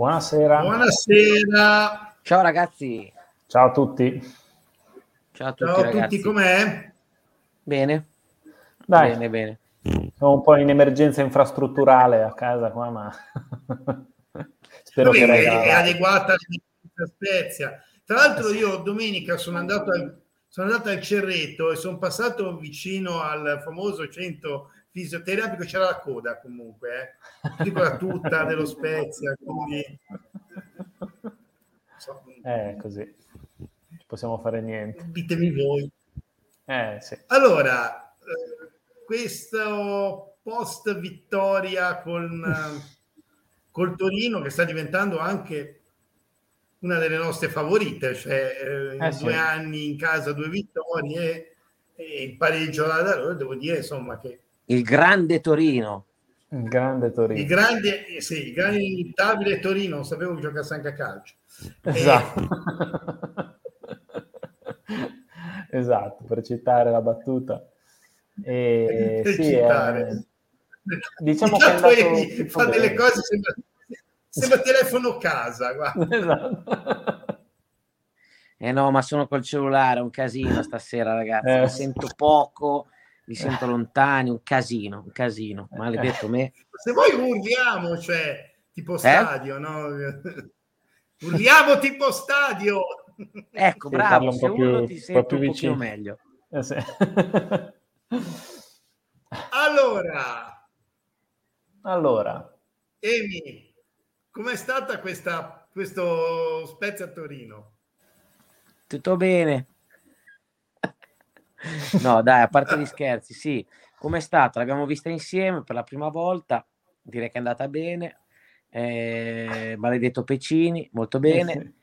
Buonasera. Buonasera. Ciao ragazzi. Ciao a tutti. Ciao a tutti, Ciao a tutti, com'è? Bene. Dai, Bene, bene. siamo un po' in emergenza infrastrutturale a casa qua, ma spero Vabbè, che è, adeguata alla Spezia. Tra l'altro io domenica sono andato al, sono andato al Cerreto e sono passato vicino al famoso centro fisioterapico, c'era la coda comunque, eh. tipo la tutta dello Spezia, quindi... so, Eh, così. Ci possiamo fare niente. ditemi voi. Eh, sì. Allora, eh, questo post vittoria con col Torino che sta diventando anche una delle nostre favorite, cioè eh, Eh, sì. due anni in casa due vittorie e il pareggio là da loro, devo dire insomma che Il grande Torino. Il grande il Torino. grande, eh, sì, il grande inimitabile Torino, non sapevo che giocasse anche a calcio. Esatto. esatto, per citare la battuta. E, Per sì, citare. eh, diciamo che andato tutto fa delle bene. cose sembra, sembra telefono casa, guarda. Esatto. Eh no, ma sono col cellulare, un casino stasera, ragazzi. Eh. Mi sento poco, mi sento lontani, un casino, un casino. Maledetto me. se voi urliamo, cioè tipo Eh? stadio, no? Urliamo tipo stadio. Ecco, Sì, bravo, parla un se po' più- urlo ti un po' sento più un pochino vicino. meglio. Eh, sì. Allora, allora, Emi, com'è stata questa, questo Spezia Torino? Tutto bene? No, dai, a parte gli scherzi, sì. Com'è stata? L'abbiamo vista insieme per la prima volta, direi che è andata bene. Eh, maledetto Pecini, molto bene.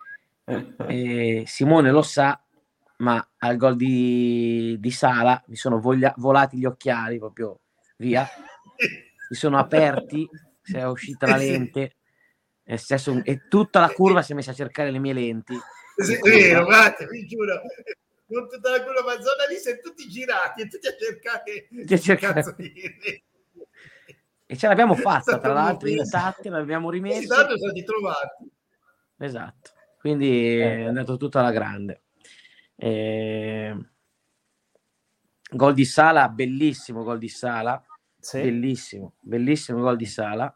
Eh, Simone lo sa, ma al gol di, di Sala mi sono voglia- volati gli occhiali proprio via, mi sono aperti, si è uscita la lente un- e tutta la curva si è messa a cercare le mie lenti. Sì, È vero, guarda, vi giuro. Con tutta la curva zona lì siamo tutti girati e tutti a cercare a cercare. cazzo di- E ce l'abbiamo È fatta, tra l'altro, molto- intatte, l'abbiamo Sì, rimessa. tanto sono stati trovati. Esatto, quindi Eh. è andato tutto alla grande. Eh, Gol di Sala, bellissimo gol di Sala, sì, bellissimo, bellissimo gol di Sala,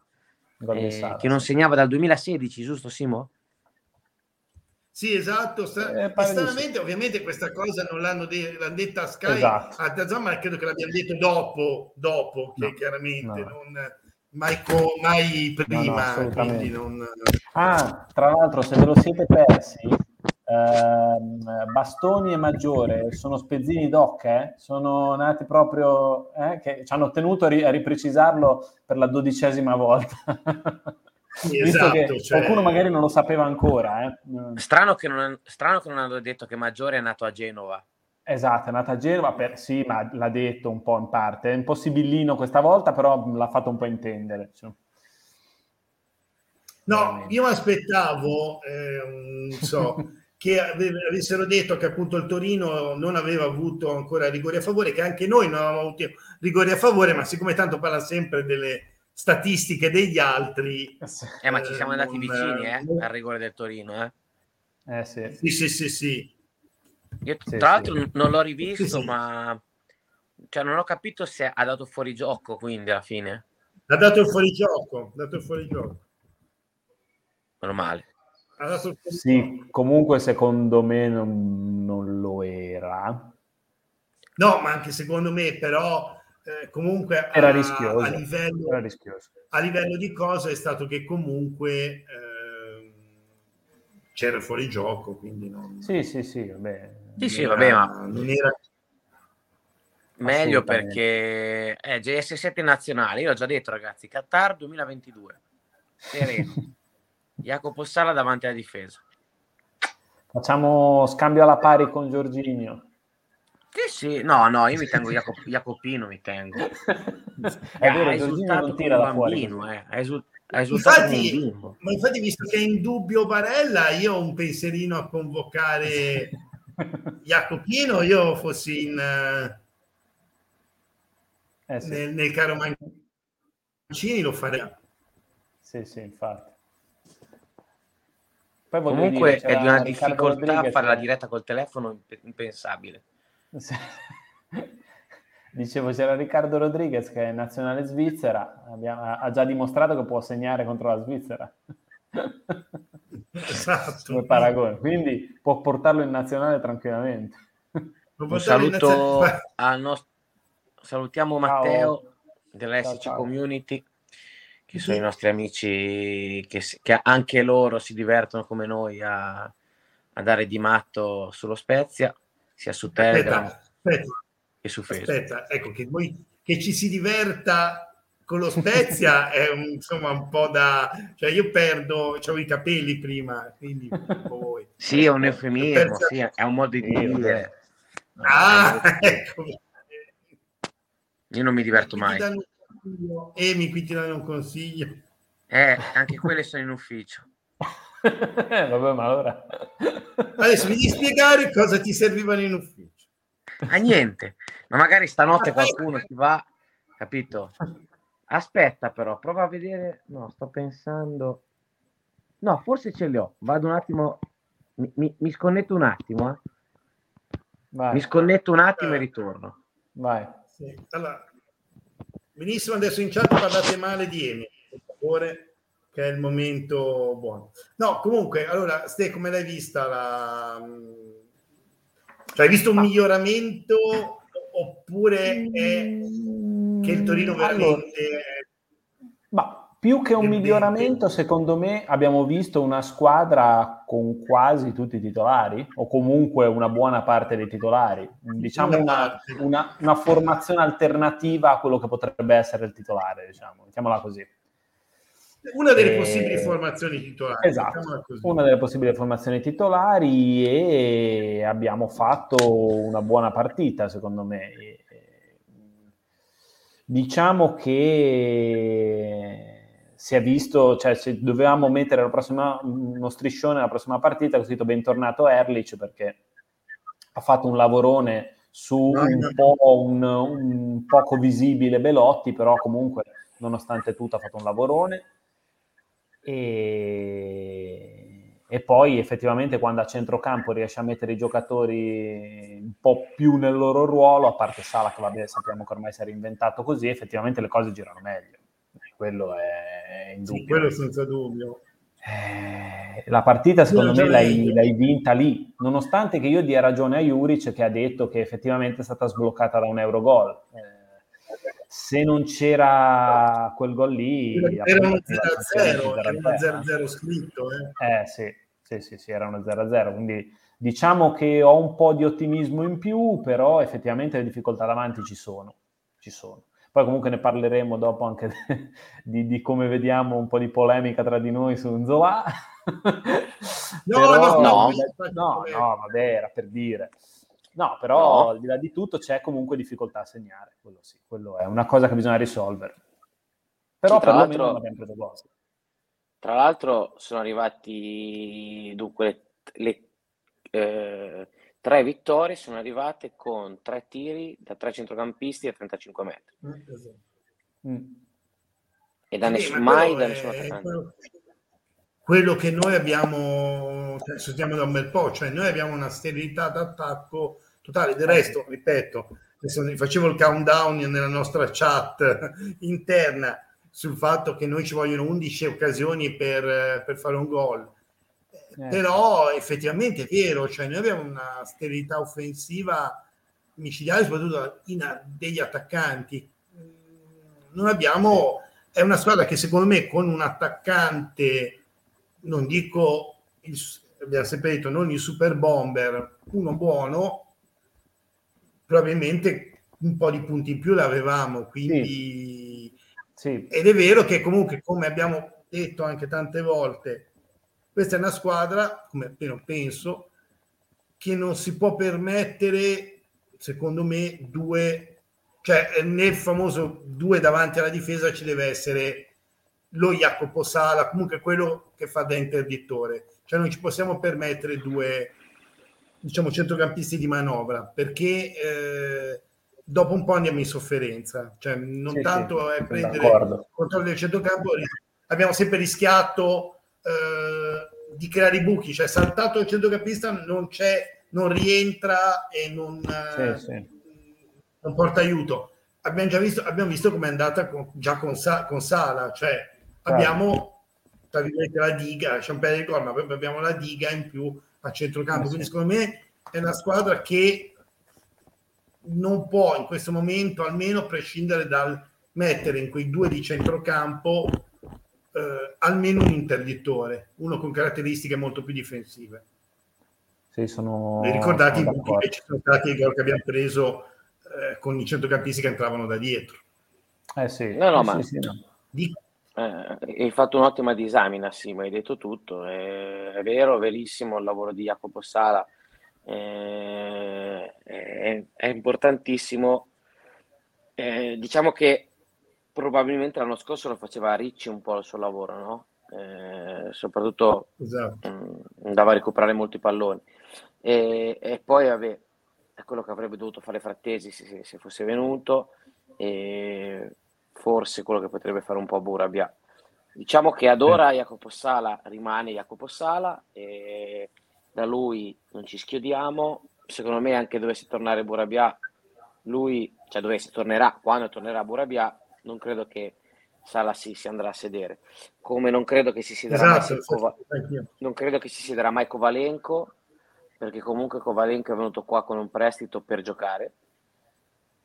gol di eh, Sala, che non sì. segnava dal 2016, giusto Simo? Sì, esatto. Sta- Eh, stranamente, ovviamente, questa cosa non l'hanno de- l'hanno detta a Sky Esatto. a ma credo che l'abbiamo detto dopo, dopo che No, chiaramente no. non mai, co- mai prima. quindi non... Ah, tra l'altro, se ve lo siete persi, ehm, Bastoni e Maggiore sono spezzini doc, eh? sono nati proprio, eh, che ci hanno tenuto a, ri- a riprecisarlo per la dodicesima volta. Sì, esatto, che cioè- qualcuno magari non lo sapeva ancora. Eh? Strano che, non, strano che non hanno detto che Maggiore è nato a Genova. Esatto, è nata a Genova, per, sì, ma l'ha detto un po' in parte. È un po' sibillino questa volta, però l'ha fatto un po' intendere. cioè. No, io mi aspettavo, eh, non so, che ave- avessero detto che appunto il Torino non aveva avuto ancora rigori a favore, che anche noi non avevamo avuto rigori a favore, ma siccome tanto parla sempre delle statistiche degli altri... Eh, ma ci siamo Eh, andati non- vicini eh, non- al rigore del Torino. Eh. Eh sì. Sì, sì, sì, sì. Io, Sì, tra sì. l'altro non l'ho rivisto, Sì, sì. ma cioè, non ho capito se ha dato fuori gioco, quindi alla fine, Ha dato il fuorigioco, ha dato il fuorigioco. meno male. Sì, comunque secondo me non, non lo era. No, ma anche secondo me, però, eh, comunque Era a, rischioso. a livello, Era rischioso. a livello di cosa è stato che comunque ehm, c'era il fuorigioco, quindi non, Sì, sì, sì, vabbè. Sì, sì, vabbè, era- ma non era meglio perché è GS7 nazionale. Io l'ho già detto, ragazzi, Qatar 2022. Sereno. Jacopo Sala davanti alla difesa. Facciamo scambio alla pari con Giorginio. Sì, sì, no, no, io mi tengo Jaco- Jacopino, mi tengo. È Eh, vero, esultato non tira da un fuori. bambino, eh. ha, esul- ha esultato come un Infatti, bimbo. ma infatti, visto che è in dubbio Barella, io ho un pensierino a convocare Jacopino, io fossi in, eh, Eh sì, nel, nel caro Mancini, lo farei. sì, sì, infatti. Poi Comunque dire, è di una difficoltà fare la diretta col telefono impensabile. Dicevo, c'era Riccardo Rodriguez che è nazionale svizzera, abbiamo, ha già dimostrato che può segnare contro la Svizzera. Esatto. Come paragone. Quindi può portarlo in nazionale tranquillamente. Un saluto al nostro... Salutiamo Matteo dell'SC Community che sono i nostri amici che, che, anche loro si divertono come noi a, a, dare di matto sullo Spezia, sia su Telegram aspetta, che su Facebook. Aspetta, ecco che, voi, che ci si diverta con lo Spezia è un, insomma un po' da... cioè io perdo, avevo i capelli prima, quindi voi. Sì, è un eufemismo, sì, è un modo di dire. Ah, ecco. Io non mi diverto mai. Danno Emi qui ti danno un consiglio. Eh, anche quelle sono in ufficio. Eh, vabbè, ma allora... Adesso mi devi spiegare cosa ti servivano in ufficio. A niente, ma magari stanotte qualcuno ti va, capito? Aspetta però, prova a vedere... No, sto pensando... No, forse ce li ho. Vado un attimo... Mi, mi, mi sconnetto un attimo, eh. Mi sconnetto un attimo eh. e ritorno. Vai. Sì. Allora, Benissimo, adesso in chat parlate male di Emi, per favore, che è il momento buono. No, comunque, allora, Ste, come l'hai vista? La... Cioè, hai visto un miglioramento oppure è che il Torino veramente... Ma più che un miglioramento, secondo me abbiamo visto una squadra con quasi tutti i titolari, o comunque una buona parte dei titolari. Diciamo una, una, una formazione alternativa a quello che potrebbe essere il titolare, diciamo, mettiamola così. Una delle e... possibili formazioni titolari. Esatto, una delle possibili formazioni titolari e abbiamo fatto una buona partita, secondo me. Diciamo che si è visto, cioè se dovevamo mettere prossima, uno striscione alla prossima partita, ho scritto bentornato Erlich perché ha fatto un lavorone su un po' un, un poco visibile Belotti, però comunque nonostante tutto ha fatto un lavorone. E, e poi effettivamente quando a centrocampo riesce a mettere i giocatori un po' più nel loro ruolo, a parte Sala che vabbè sappiamo che ormai si è reinventato così, effettivamente le cose girano meglio quello è indubbio. Sì, quello senza dubbio. Eh, la partita secondo me l'hai, l'hai, vinta lì, nonostante che io dia ragione a Juric che ha detto che effettivamente è stata sbloccata da un Eurogol. Eh, se non c'era quel gol lì... Era uno 0-0, era uno 0-0 scritto. Eh, eh sì, sì, sì, sì, era uno 0-0, quindi diciamo che ho un po' di ottimismo in più, però effettivamente le difficoltà davanti ci sono, ci sono. Poi comunque ne parleremo dopo anche di, di come vediamo un po' di polemica tra di noi su Nzola. no, però, no, no, no, vabbè, era per dire. No, però no. al di là di tutto c'è comunque difficoltà a segnare, quello sì, quello è una cosa che bisogna risolvere. Però sì, perlomeno non abbiamo preso gol. Tra l'altro sono arrivati dunque le, eh, tre vittorie sono arrivate con tre tiri da tre centrocampisti a 35 metri. Mm, esatto. Mm. E da ness- mai da nessun attaccante. Quello, quello, che noi abbiamo, cioè, stiamo da un bel po', cioè noi abbiamo una sterilità d'attacco totale. Del resto, ripeto, facevo il countdown nella nostra chat interna sul fatto che noi ci vogliono 11 occasioni per, per fare un gol eh. Però effettivamente è vero, cioè noi abbiamo una sterilità offensiva micidiale, soprattutto in degli attaccanti. Non abbiamo, è una squadra che secondo me con un attaccante, non dico, il, abbiamo sempre detto, non il super bomber, uno buono, probabilmente un po' di punti in più l'avevamo, quindi... Sì. Sì. Ed è vero che comunque, come abbiamo detto anche tante volte, questa è una squadra, come appena penso, che non si può permettere, secondo me, due, cioè nel famoso due davanti alla difesa ci deve essere lo Jacopo Sala, comunque quello che fa da interdittore. Cioè non ci possiamo permettere due, diciamo, centrocampisti di manovra, perché eh, dopo un po' andiamo in sofferenza. Cioè non sì, tanto sì, è prendere il controllo del centrocampo, abbiamo sempre rischiato... Eh, di creare i buchi, cioè saltato il centrocampista non c'è, non rientra e non, sì, sì. non porta aiuto. Abbiamo già visto, abbiamo visto come è andata con, già con, con Sala, cioè certo. abbiamo la diga, lasciamo perdere il gol, ma poi abbiamo la diga in più a centrocampo. Quindi secondo me è una squadra che non può in questo momento almeno prescindere dal mettere in quei due di centrocampo eh, almeno un interdittore, uno con caratteristiche molto più difensive. Sì, sono, ricordate sono i ci sono stati i gol che abbiamo preso eh, con i centrocampisti che entravano da dietro. Eh sì, no, no, eh, ma sì, sì, no. Di... Eh, hai fatto un'ottima disamina, sì, ma hai detto tutto. È, è vero, verissimo il lavoro di Jacopo Sala. Eh, è, è, importantissimo. Eh, diciamo che probabilmente l'anno scorso lo faceva Ricci un po' il suo lavoro, no? Eh, soprattutto esatto. mh, mm, andava a recuperare molti palloni. E, e, poi vabbè, è quello che avrebbe dovuto fare Frattesi se, se fosse venuto, e forse quello che potrebbe fare un po' Burabia. Diciamo che ad ora Jacopo Sala rimane Jacopo Sala e da lui non ci schiodiamo. Secondo me anche dovesse tornare Burabia, lui, cioè dovesse, tornerà, quando tornerà Burabia, non credo che Sala si, si, andrà a sedere. Come non credo che si siederà esatto, mai, Cova- non credo che si siederà mai Kovalenko, perché comunque Kovalenko è venuto qua con un prestito per giocare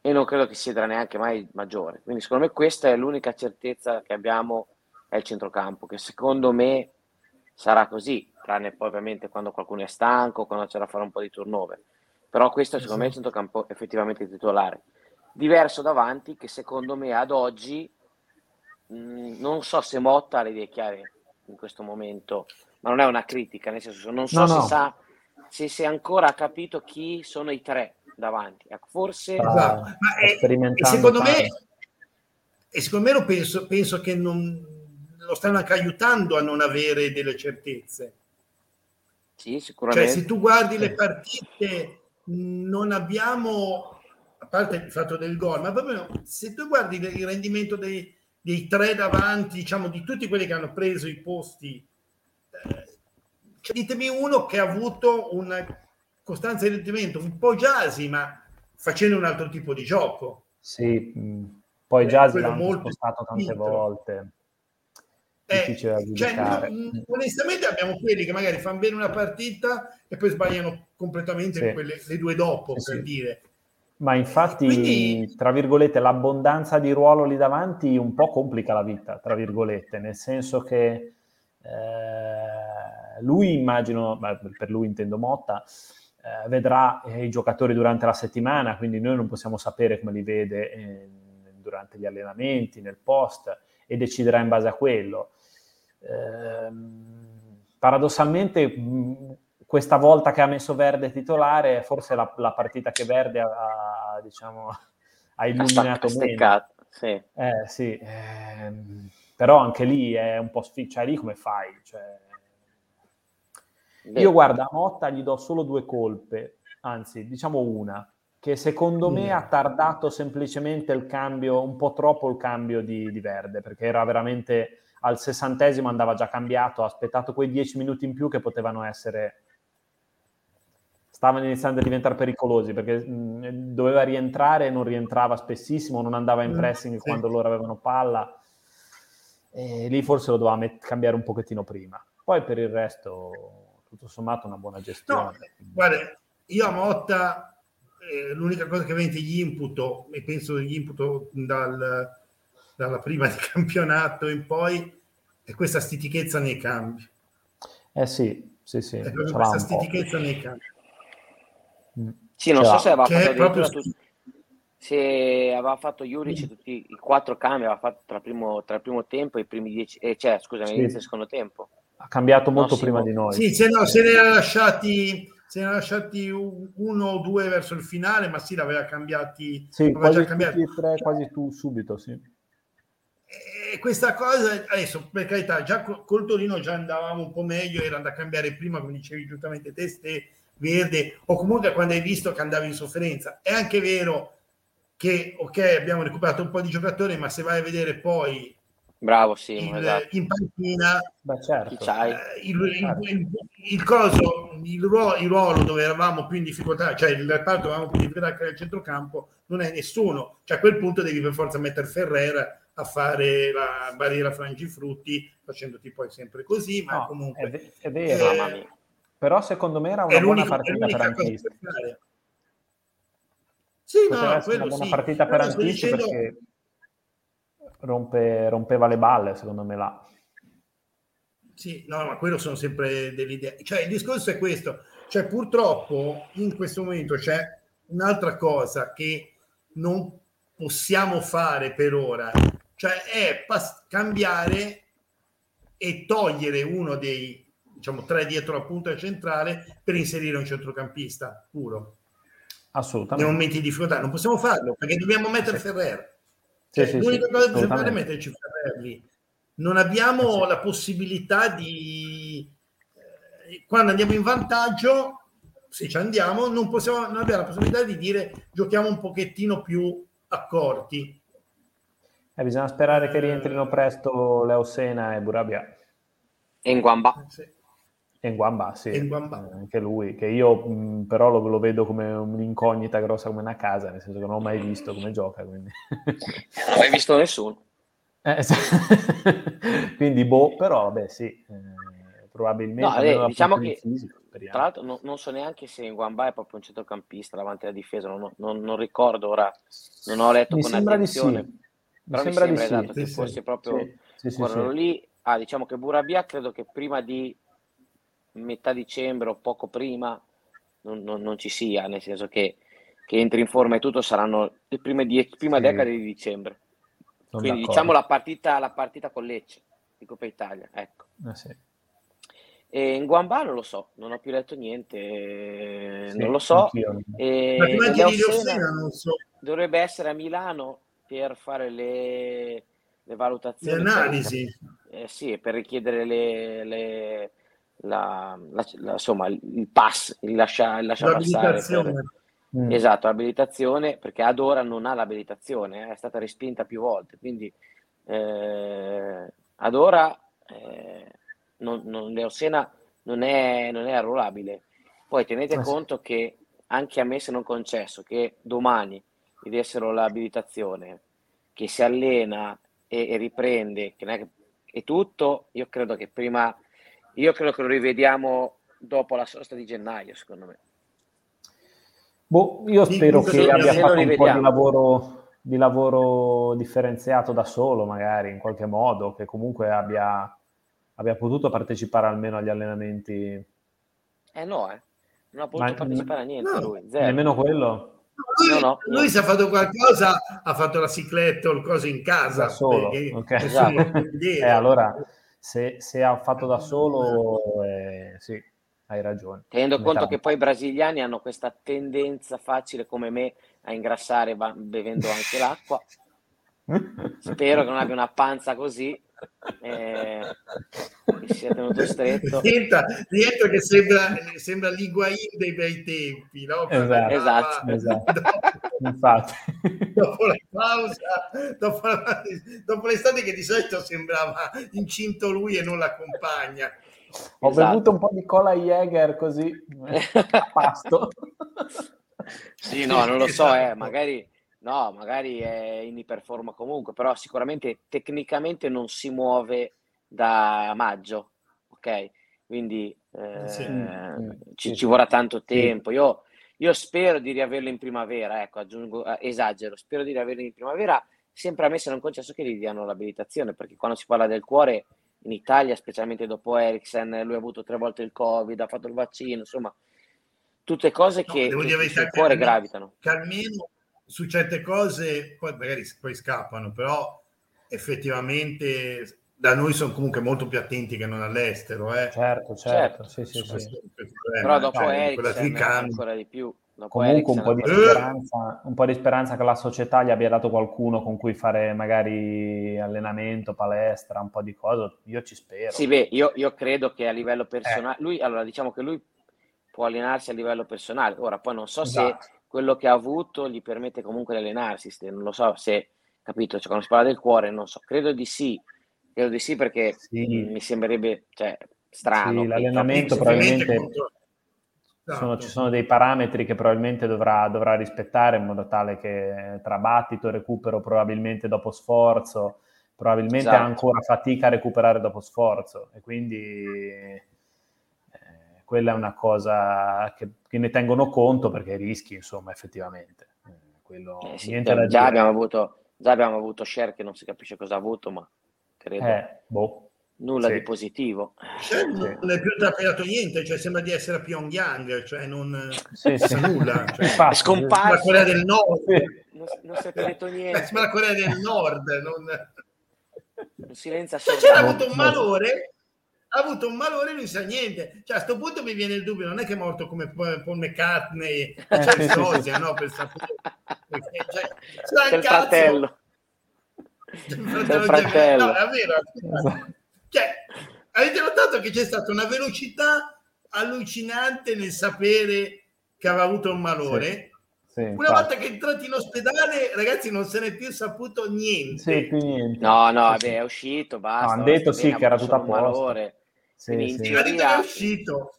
e non credo che si siederà neanche mai maggiore. Quindi secondo me questa è l'unica certezza che abbiamo è il centrocampo, che secondo me sarà così, tranne poi ovviamente quando qualcuno è stanco, quando c'è da fare un po' di turnover. Però questo secondo me è il centrocampo effettivamente titolare diverso davanti che secondo me ad oggi mh, mm, non so se Motta ha le idee chiare in questo momento, ma non è una critica, nel senso non so no, se no. sa se si è ancora capito chi sono i tre davanti. Ecco, forse esatto. ma è, secondo me e secondo me lo penso, penso che non, lo stanno anche aiutando a non avere delle certezze. Sì, sicuramente. Cioè, se tu guardi le partite, non abbiamo a parte il fatto del gol, ma proprio se tu guardi il rendimento dei, dei tre davanti, diciamo di tutti quelli che hanno preso i posti, eh, cioè, ditemi uno che ha avuto una costanza di rendimento un po' Jasi, ma facendo un altro tipo di gioco. Sì, poi eh, Jasi l'ha spostato tante spinto. volte. Eh, cioè, non, onestamente abbiamo quelli che magari fanno bene una partita e poi sbagliano completamente sì. quelle, le due dopo, sì, per sì. dire. Ma infatti, Quindi... tra virgolette, l'abbondanza di ruolo lì davanti un po' complica la vita, tra virgolette, nel senso che eh, lui, immagino, per lui intendo Motta, eh, vedrà i giocatori durante la settimana, quindi noi non possiamo sapere come li vede eh, durante gli allenamenti, nel post, e deciderà in base a quello. Ehm, paradossalmente questa volta che ha messo Verde titolare, forse la, la partita che Verde ha, diciamo, ha illuminato meno. Sì. Eh, sì. Eh, però anche lì è un po' sfiga, cioè lì come fai? Cioè... Io guarda, a Motta gli do solo due colpe, anzi diciamo una, che secondo me ha tardato semplicemente il cambio, un po' troppo il cambio di, di Verde, perché era veramente al sessantesimo andava già cambiato, ha aspettato quei dieci minuti in più che potevano essere stavano iniziando a diventare pericolosi perché mh, doveva rientrare e non rientrava spessissimo, non andava in mm, pressing sì. quando loro avevano palla. E lì forse lo doveva met- cambiare un pochettino prima. Poi per il resto, tutto sommato, una buona gestione. No, guarda, io a Motta eh, l'unica cosa che avete gli input, e penso gli input dal, dalla prima di campionato in poi, è questa stitichezza nei cambi. Eh sì, sì, sì. È questa stitichezza nei cambi. Sì, non so se aveva fatto proprio... tutti, se aveva fatto Juric mm. tutti i quattro cambi, aveva fatto tra il primo, tra il primo tempo e i primi dieci, eh, cioè scusami, sì. inizio secondo tempo. Ha cambiato molto no, prima di noi. Sì, se, no, se ne era lasciati se ne ha lasciati uno o due verso il finale, ma sì, l'aveva cambiati. Sì, quasi cambiati. tre, quasi tu subito, sì. E questa cosa, adesso per carità, già col Torino già andavamo un po' meglio, era da cambiare prima, come dicevi giustamente te, ste, verde o comunque quando hai visto che andavi in sofferenza. È anche vero che, ok, abbiamo recuperato un po' di giocatori, ma se vai a vedere poi Bravo, sì, il, esatto. in panchina. Beh, certo. Eh, il, il, il, il, coso, il ruolo, il ruolo dove eravamo più in difficoltà, cioè il reparto avevamo più in difficoltà che nel centrocampo, non è nessuno. Cioè a quel punto devi per forza mettere Ferrera a fare la barriera frangifrutti, facendoti poi sempre così, ma no, comunque... È, è vero, eh, però secondo me era una buona partita per Antisti. Sì, Poteva no, una buona sì. partita per Antisti dicendo... perché rompe, rompeva le balle, secondo me là. Sì, no, ma quello sono sempre delle idee. Cioè, il discorso è questo. Cioè, purtroppo in questo momento c'è un'altra cosa che non possiamo fare per ora, cioè è pas- cambiare e togliere uno dei diciamo tre dietro la punta centrale per inserire un centrocampista puro. Assolutamente. Nei momenti di difficoltà non possiamo farlo perché dobbiamo mettere. Ferrer. Cioè, sì, l'unica sì, cosa che possiamo fare è metterci Ferrer lì. Non abbiamo la possibilità di eh, quando andiamo in vantaggio, se ci andiamo, non, possiamo, non abbiamo la possibilità di dire giochiamo un pochettino più accorti eh, bisogna sperare che rientrino presto Leo Sena e Burabia. E in Guamba. Eh, sì. E in Guamba, sì. In Guamba. Eh, anche lui, che io mh, però lo, lo, vedo come un'incognita grossa come una casa, nel senso che non ho mai visto come gioca. Quindi. non ho mai visto nessuno. Eh, sì. quindi, boh, però, vabbè, sì. Eh, probabilmente... No, diciamo che... Fisico, tra l'altro non, non, so neanche se in Guamba è proprio un centrocampista davanti alla difesa, non, non, non ricordo ora, non ho letto Mi con attenzione. Di sì. Però mi sembra, mi sembra esatto, sì, che sì, fosse proprio sì, lì. Ah, diciamo che Burabia credo che prima di metà dicembre o poco prima non, non, non ci sia, nel senso che, che, entri in forma e tutto saranno le prime, die- prima decade di dicembre. Sono Quindi d'accordo. diciamo la partita, la partita con Lecce di Coppa Italia, ecco. Eh e in Guamba non lo so, non ho più letto niente, non lo so. E, Ma prima di Sena, non so. Dovrebbe essere a Milano per fare le, le valutazioni. Le analisi. Per, eh, sì, per richiedere le, le, la, la, la, insomma, il pass, il lasciare lascia passare. Per, mm. Esatto, l'abilitazione, perché ad ora non ha l'abilitazione, eh, è stata respinta più volte, quindi eh, ad ora eh, non, non, Leosena non è, non è arruolabile. Poi tenete ah, conto che anche a me se non concesso che domani mi dessero l'abilitazione, che si allena e, e riprende, che che, e tutto, io credo che prima, io credo che lo rivediamo dopo la sosta di gennaio, secondo me. Boh, io spero sì, che abbia fatto un po' di lavoro, di lavoro differenziato da solo, magari in qualche modo, che comunque abbia, abbia potuto partecipare almeno agli allenamenti. Eh no, eh. non ha potuto Ma, partecipare a niente no, lui, zero. Nemmeno quello? Lui, no, no, lui se ha fatto qualcosa, ha fatto la cicletta o il coso in casa. Da solo, okay. esatto. eh, allora, se, se, ha fatto da solo, eh, sì, hai ragione. Tenendo conto che poi i brasiliani hanno questa tendenza facile come me a ingrassare bevendo anche l'acqua. Spero che non abbia una panza così eh, che sia tenuto stretto. Diventa, diventa che sembra, sembra l'Iguain dei bei tempi, no? Esatto, esatto, esatto. Infatti. Dopo la pausa, dopo, la, dopo, l'estate che di solito sembrava incinto lui e non la compagna. Ho esatto. bevuto un po' di cola Jäger così a pasto. sì, no, non lo so, eh, esatto. magari No, magari è in iperforma comunque, però sicuramente tecnicamente non si muove da maggio, ok? Quindi eh, sì, ci, sì, ci, vorrà tanto tempo. Io, io, spero di riaverlo in primavera, ecco, aggiungo, eh, esagero, spero di riaverlo in primavera, sempre a me se non concesso che gli diano l'abilitazione, perché quando si parla del cuore in Italia, specialmente dopo Eriksen, lui ha avuto tre volte il Covid, ha fatto il vaccino, insomma, tutte cose che, no, che sul cuore gravitano. Che almeno su certe cose poi magari poi scappano, però effettivamente da noi sono comunque molto più attenti che non all'estero. Eh. Certo, certo, certo. Sì, sì, sì. Però dopo no, Eriksen ancora di più. Dopo comunque un po, di speranza, un po' di speranza che la società gli abbia dato qualcuno con cui fare magari allenamento, palestra, un po' di cose, io ci spero. Sì, beh, io, io credo che a livello personale, eh. lui, allora diciamo che lui può allenarsi a livello personale, ora poi non so esatto. se quello che ha avuto gli permette comunque di allenarsi. Non lo so se, capito, cioè, quando si parla del cuore, non so, credo di sì, Credo di sì perché sì. mi sembrerebbe cioè, strano. Sì, l'allenamento probabilmente sono, ci sono dei parametri che probabilmente dovrà, dovrà, rispettare in modo tale che tra battito e recupero probabilmente dopo sforzo, probabilmente esatto. ha ancora fatica a recuperare dopo sforzo e quindi quella è una cosa che, che, ne tengono conto perché rischi insomma effettivamente. Eh, quello, eh sì, già, abbiamo avuto, già abbiamo avuto share che non si capisce cosa ha avuto ma credo... Eh, boh nulla sì. di positivo. Cioè, non è più trapelato niente, cioè sembra di essere a Pyongyang, cioè non sì, sì. nulla. Cioè, è scomparso. La Corea del Nord. Non, non si è detto niente. Sembra la Corea del Nord. Non... Un silenzio cioè, c'era avuto un malore ha avuto un malore e non sa niente. Cioè, a questo punto mi viene il dubbio, non è che è morto come Paul McCartney, cioè il sosia, no? Per sapere. Perché, cioè, il fratello. Il fratello. No, è vero. Esatto. Cioè, avete notato che c'è stata una velocità allucinante nel sapere che aveva avuto un malore? Sì, sì, una volta che è entrato in ospedale, ragazzi, non se n'è più saputo niente. Sì, più niente. No, no, vabbè, è uscito, basta. No, hanno detto sì che era tutto a posto. Malore. Sì, sì. Teoria... è uscito.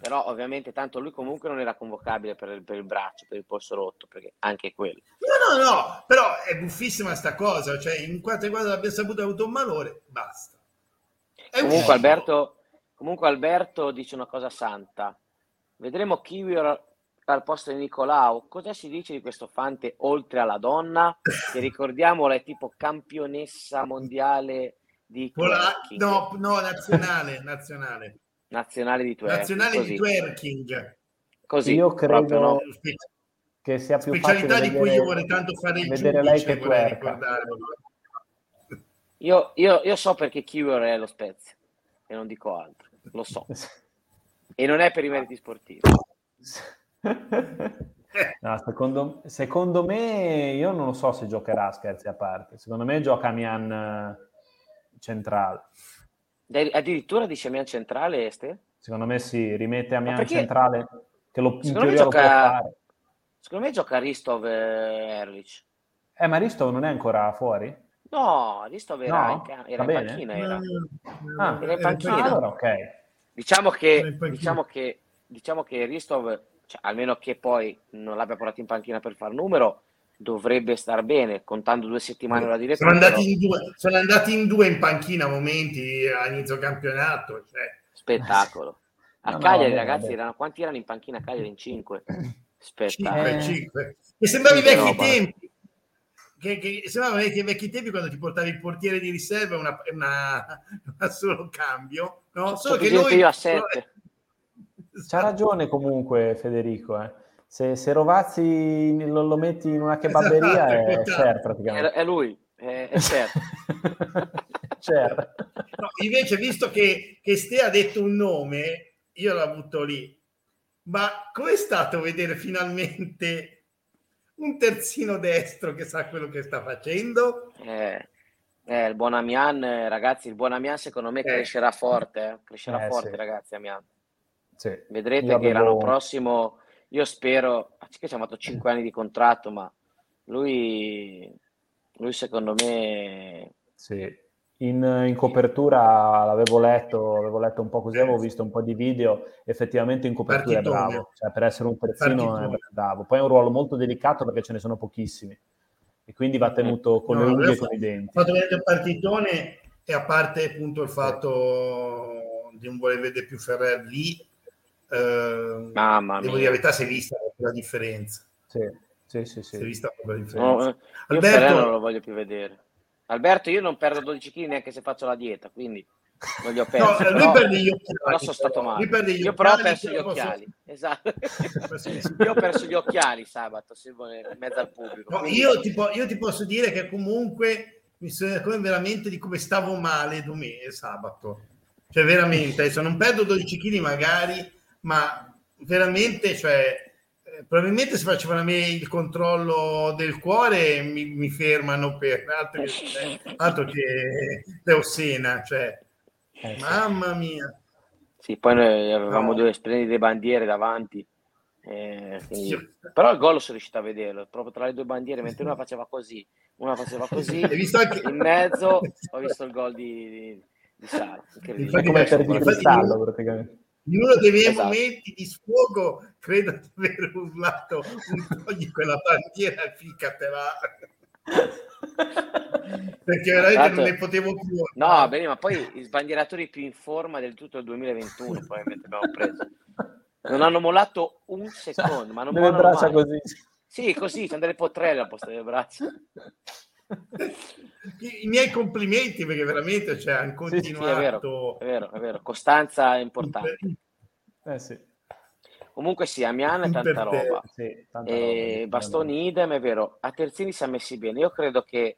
Però ovviamente tanto lui comunque non era convocabile per il, per il, braccio, per il polso rotto, perché anche quello. No, no, no, però è buffissima sta cosa, cioè in quanto riguarda abbia saputo avuto un malore, basta. Comunque Alberto, comunque Alberto dice una cosa santa. Vedremo Kiwi al posto di Nicolau. Cosa si dice di questo Fante oltre alla donna? Che ricordiamola è tipo campionessa mondiale di twerking. No, no, nazionale, nazionale. Nazionale di twerking. Nazionale così. di twerking. Così, io credo no? che sia più specialità facile di cui io vorrei tanto fare il vedere lei che twerka. Io, io, io so perché Kiwer è lo Spezia e non dico altro, lo so. E non è per i meriti sportivi. No, secondo, secondo, me, io non lo so se giocherà, scherzi a parte. Secondo me gioca Mian eh, centrale. Addirittura dice Mian centrale, Este? Secondo me sì, rimette a Mian centrale, che lo, secondo me gioca, Secondo me gioca Ristov e Erlich. Eh, ma Ristov non è ancora fuori? No, Ristov era, no? in, era in panchina. Era. Ah, era in panchina. Allora, ok. Diciamo che, diciamo che, diciamo che Ristov, cioè, almeno che poi non l'abbia portato in panchina per far numero, dovrebbe star bene, contando due settimane la direzione. Sono andati, in due, sono andati in due in panchina a momenti a inizio campionato. Cioè. Spettacolo. A no, Cagliari, no, ragazzi, erano, quanti erano in panchina a Cagliari? In cinque. Spettacolo. 5, 5. Mi sembrava i vecchi tempi che, che sembrava che ai vecchi tempi quando ti portavi il portiere di riserva una, una, una solo cambio, no? Solo che noi... Io a sette. C'ha ragione comunque Federico, eh. se, se, Rovazzi lo, lo, metti in una kebaberia esatto, è Cher praticamente. È, è lui, è, è Cher. Cher. No, invece, visto che, che Ste ha detto un nome, io l'ho avuto lì. Ma com'è stato vedere finalmente un terzino destro che sa quello che sta facendo. Eh, eh, il buon Amian, ragazzi, il buon Amian secondo me eh. crescerà forte, eh. crescerà eh, forte sì. ragazzi Amian. Sì. Vedrete che l'anno prossimo, io spero, che ci ha fatto 5 anni di contratto, ma lui, lui secondo me... Sì in, in, copertura l'avevo letto, avevo letto un po' così, avevo visto un po' di video, effettivamente in copertura Partitone. è bravo, cioè per essere un terzino Partitone. è bravo. Poi è un ruolo molto delicato perché ce ne sono pochissimi e quindi va tenuto con no, le unghie e con i denti. Ho fatto vedere il partitone e a parte appunto il fatto di non voler vedere più Ferrer lì, eh, Mamma devo dire la verità, si è vista la differenza. Sì, sì, sì. sì. Si è vista la differenza. No, eh, Alberto, non lo voglio più vedere. Alberto, io non perdo 12 kg neanche se faccio la dieta, quindi non li ho persi. No, lui perde gli occhiali. Però sono stato male. Io però ho perso gli occhiali. Esatto. io ho perso gli occhiali sabato, in mezzo al pubblico. No, io, ti po- io, ti posso dire che comunque mi sono come veramente di come stavo male domenica, sabato. Cioè veramente, adesso non perdo 12 kg magari, ma veramente, cioè probabilmente se facevano a me il controllo del cuore mi, mi fermano per altro che, altro che Teosena, cioè, eh, mamma mia. Sì, poi noi avevamo no. due splendide bandiere davanti. Eh, quindi... Però il gol sono riuscito a vederlo, proprio tra le due bandiere, mentre una faceva così, una faceva così, anche... in mezzo ho visto il gol di, di, di Sara. Infatti, come per di cristallo, praticamente. In uno dei miei esatto. momenti di sfogo credo di aver urlato un togli quella bandiera ficatela perché veramente Tanto... non ne potevo più. No, bene, ma poi i sbandieratori più in forma del tutto il 2021 probabilmente abbiamo preso. Non hanno mollato un secondo, ma non delle braccia mai. così. Sì, così, c'hanno delle potrelle al posto delle braccia. I, miei complimenti perché veramente cioè, hanno continuato. Sì, sì, è, vero, è vero, è vero. Costanza è importante. Eh sì. Comunque sì, Amiano è tanta roba. Sì, tanta e roba Bastoni idem, è vero. A terzini si è messi bene. Io credo che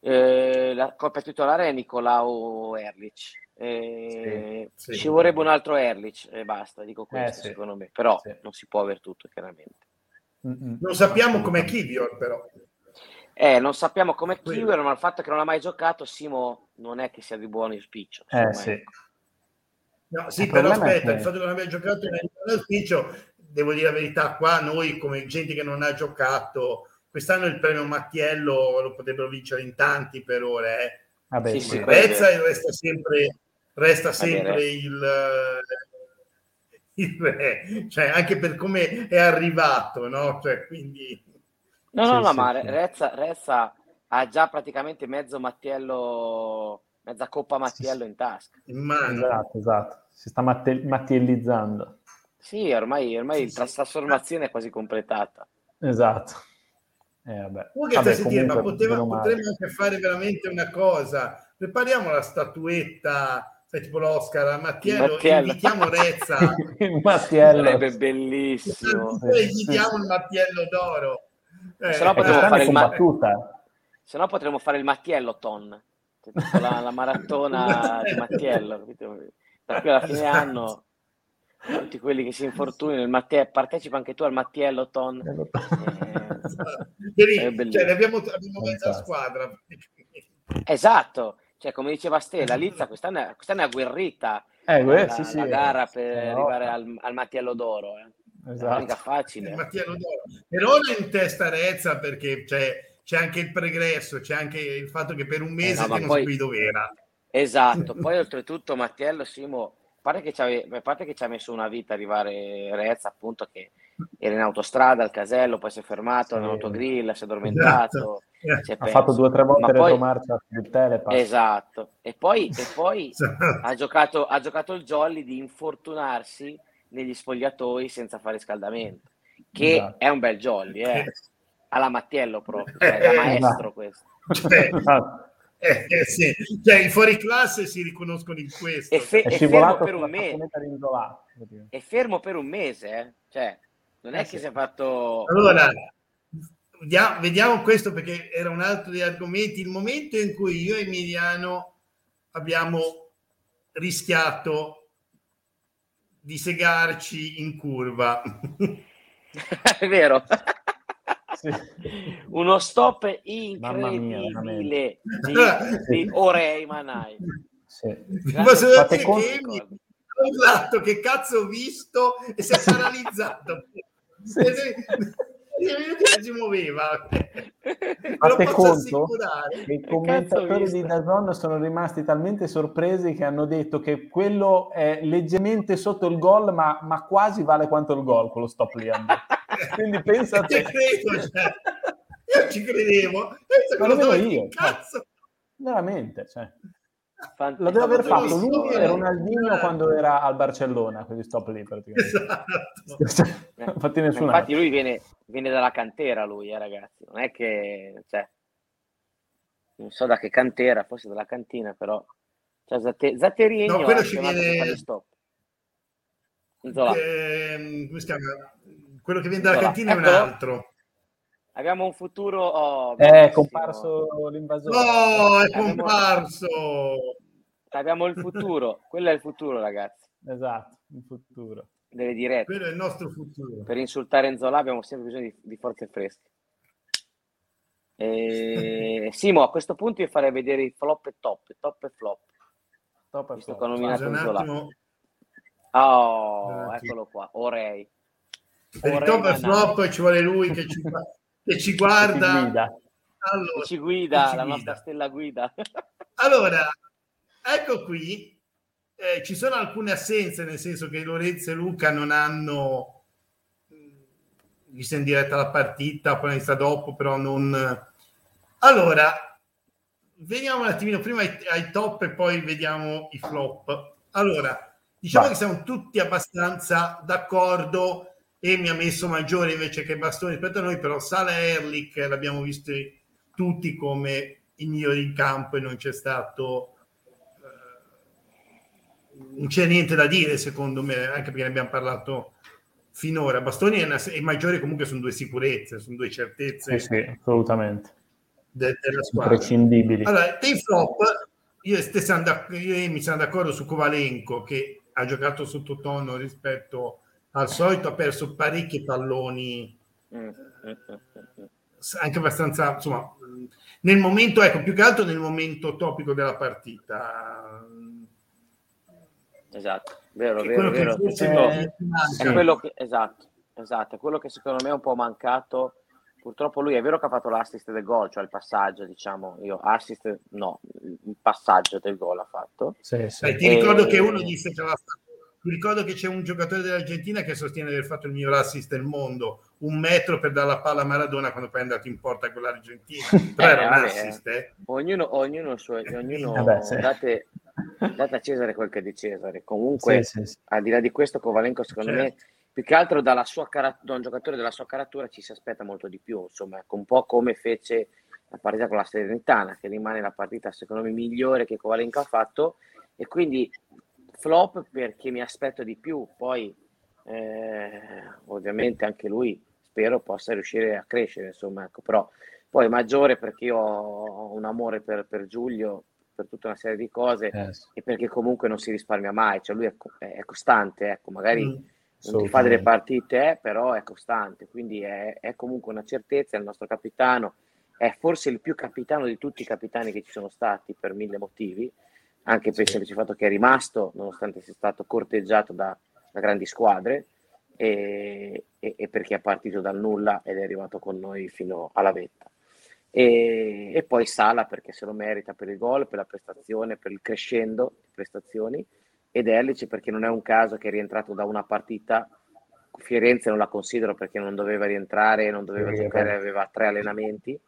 eh, la coppia titolare è Nicolao Erlich. Eh, sì, sì. Ci vorrebbe un altro Erlich e basta, dico eh, questo eh, secondo me. Però non si può avere tutto, chiaramente. Non sappiamo com'è Kivior, però. Eh, non sappiamo com'è Kivior, ma il fatto che non ha mai giocato, Simo non è che sia di buon spiccio. Eh, sì. Ecco. No, sì, però aspetta, che... il fatto che non abbia giocato nell'ufficio, devo dire la verità, qua noi come gente che non ha giocato, quest'anno il premio Mattiello lo potrebbero vincere in tanti per ora, eh. Vabbè, sì, sì, Rezza resta sempre, resta sempre il, il re, cioè anche per come è arrivato, no? Cioè, quindi... No, no, sì, no, ma Rezza, Rezza ha già praticamente mezzo Mattiello mezza coppa Mattiello in tasca. In mano. Esatto, esatto. Si sta matte- mattiellizzando. Sì, ormai, ormai la trasformazione è quasi completata. Esatto. Eh, vabbè. Vabbè, sentire, ma poteva, potremmo anche fare veramente una cosa. Prepariamo la statuetta, sai, tipo l'Oscar a Mattiello, Mattiello. invitiamo Rezza. Mattiello. Sarebbe bellissimo. Poi gli diamo il Mattiello d'oro. Eh, se no potremmo fare il ma- se no potremmo fare il Mattiello Ton la, la maratona di Mattiello, capito? Per cui alla fine esatto. anno tutti quelli che si infortunano, il Matte- partecipa anche tu al Mattiello Ton. Eh, esatto. cioè, abbiamo, abbiamo mezza squadra. Esatto, cioè, come diceva Stella, Lizza quest'anno è, quest'anno è agguerrita eh, la, sì, sì, la gara per arrivare al, al, Mattiello d'Oro. Eh. Esatto. È facile. D'Oro. Però non in testa Rezza perché cioè, c'è anche il pregresso, c'è anche il fatto che per un mese eh no, non poi... sapevi dove era. Esatto, poi oltretutto Mattiello Simo, a parte, che ci a parte che ci ha messo una vita arrivare Rezza, appunto che era in autostrada al casello, poi si è fermato, sì. all'autogrill, si è addormentato. Esatto. Ha fatto due o tre volte la retromarcia sul telepass. Esatto, e poi, e poi esatto. ha, giocato, ha giocato il jolly di infortunarsi negli spogliatoi senza fare scaldamento, che esatto. è un bel jolly, eh alla Mattiello proprio, cioè, da maestro questo. Cioè, eh, eh, sì. cioè, i fuori classe si riconoscono in questo. È, fe- è, è fermo per un mese. È fermo per un mese, eh? cioè, non è eh, che sì. si è fatto... Allora, vediamo questo perché era un altro degli argomenti. Il momento in cui io e Emiliano abbiamo rischiato di segarci in curva. è vero. Sì. Uno stop incredibile di, di Orei Manai. Sì. Ma se Fate conto... che che cazzo ho visto e si è paralizzato. Sì. Si muoveva. Fate conto che i commentatori di Dazon sono rimasti talmente sorpresi che hanno detto che quello è leggermente sotto il gol, ma, ma quasi vale quanto il gol, quello stop lì. Quindi pensa a te. Credo, cioè. Io ci credevo. Ma lo io. Cioè. Cazzo. Veramente, cioè. Lo deve aver fatto lui e Ronaldinho quando era al Barcellona, quegli stop lì praticamente. Esatto. infatti, infatti lui viene, viene, dalla cantera, lui, eh, ragazzi. Non è che... Cioè, non so da che cantera, forse dalla cantina, però... Cioè, Zatte, Zatterini... No, quello ci viene... Stop. Eh, come si chiama? Quello che viene dalla Zola. cantina Eccolo. è un altro. Abbiamo un futuro. Oh, è comparso l'invasore. No, è comparso. Abbiamo il futuro. Quello è il futuro, ragazzi. Esatto, il futuro. Deve dire. Quello è il nostro futuro. Per insultare Enzola abbiamo sempre bisogno di, di forze fresche. E... Simo, a questo punto io farei vedere i flop e top, top e flop. Top e Visto flop. che ho nominato Enzola. Oh, eccolo qua, Orei. Per il top e flop ci vuole lui che ci, che ci guarda. Che ci guida. Allora, ci guida, ci la guida. nostra stella guida. allora, ecco qui. Eh, ci sono alcune assenze, nel senso che Lorenzo e Luca non hanno visto in diretta la partita, poi sta dopo, però non... Allora, veniamo un attimino prima ai, ai top e poi vediamo i flop. Allora, diciamo Vai. che siamo tutti abbastanza d'accordo e mi ha messo maggiore invece che Bastoni rispetto a noi, però Sala e Erlich l'abbiamo visto tutti come i migliori in campo e non c'è stato non c'è niente da dire secondo me, anche perché ne abbiamo parlato finora. Bastoni e, e Maggiore comunque sono due sicurezze, sono due certezze. Sì, sì assolutamente. De, della squadra. Imprescindibili. Allora, dei flop, io, io mi sono d'accordo su Kovalenko che ha giocato sottotono rispetto al solito, ha perso parecchi palloni. Mm. Anche abbastanza, insomma, nel momento, ecco, più che altro nel momento topico della partita. Esatto vero, vero, vero. Che è quello che, esatto, esatto, è quello che secondo me è un po' mancato. Purtroppo lui è vero che ha fatto l'assist del gol, cioè il passaggio, diciamo, io assist no, il passaggio del gol ha fatto. Sì, sì. Eh, ti ricordo e... che uno disse che aveva fatto mi ricordo che c'è un giocatore dell'Argentina che sostiene di aver fatto il miglior assist del mondo, un metro per dare la palla a Maradona quando poi è andato in porta con l'Argentina. Però eh, era un assist, eh. Ognuno, ognuno, suo, ognuno Vabbè, sì. date, date, a Cesare quel che è di Cesare. Comunque, sì, sì, al di là di questo, Kovalenko, secondo certo. me, più che altro dalla sua car- da un giocatore della sua caratura ci si aspetta molto di più. Insomma, ecco, un po' come fece la partita con la Serenitana, che rimane la partita, secondo me, migliore che Kovalenko ha fatto. E quindi flop perché mi aspetto di più, poi eh, ovviamente anche lui spero possa riuscire a crescere, insomma, ecco, però poi maggiore perché io ho un amore per, per Giulio, per tutta una serie di cose yes. e perché comunque non si risparmia mai, cioè lui è, è costante, ecco, magari mm, non ti fa delle partite, eh, però è costante, quindi è, è comunque una certezza, è il nostro capitano, è forse il più capitano di tutti i capitani che ci sono stati per mille motivi, anche per il semplice fatto che è rimasto, nonostante sia stato corteggiato da, da grandi squadre, e, e, e, perché è partito dal nulla ed è arrivato con noi fino alla vetta. E, e, poi Sala perché se lo merita per il gol, per la prestazione, per il crescendo prestazioni, ed Ellice perché non è un caso che è rientrato da una partita. Firenze non la considero perché non doveva rientrare, non doveva giocare, aveva tre allenamenti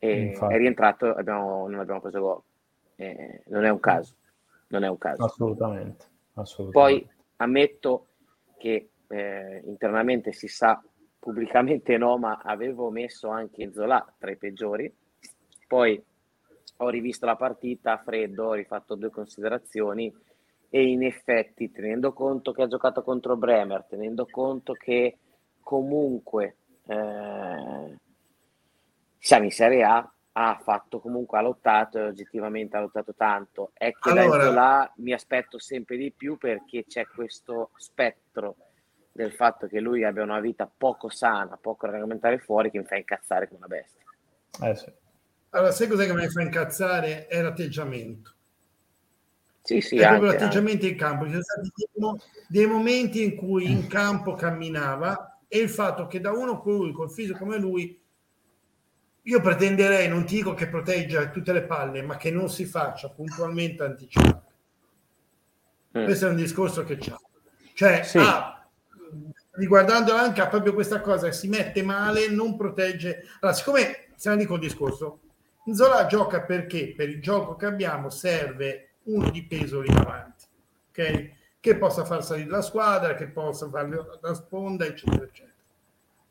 e è rientrato e non abbiamo preso gol eh, non è un caso, non è un caso. Assolutamente. assolutamente. Poi ammetto che eh, internamente si sa, pubblicamente no, ma avevo messo anche Zola tra i peggiori. Poi ho rivisto la partita a freddo, ho rifatto due considerazioni e in effetti tenendo conto che ha giocato contro Bremer, tenendo conto che comunque eh, siamo in Serie A, ha fatto comunque, ha lottato e oggettivamente ha lottato tanto. È che allora, da là mi aspetto sempre di più perché c'è questo spettro del fatto che lui abbia una vita poco sana, poco regolamentare fuori, che mi fa incazzare come una bestia. Eh sì. Allora, sai cos'è che mi fa incazzare? È l'atteggiamento. Sì, sì, è proprio l'atteggiamento anche. in campo. Ci sono stati dei momenti in cui in campo camminava e il fatto che da uno come lui, col fisico come lui, io pretenderei, non ti dico che protegga tutte le palle, ma che non si faccia puntualmente anticipare. Mm. Questo è un discorso che c'ha. Cioè, sì. ah, riguardando anche a proprio questa cosa, si mette male, non protegge. Allora, siccome, se ne dico il discorso, Zola gioca perché per il gioco che abbiamo serve uno di peso lì davanti, ok? Che possa far salire la squadra, che possa fare la sponda, eccetera, eccetera.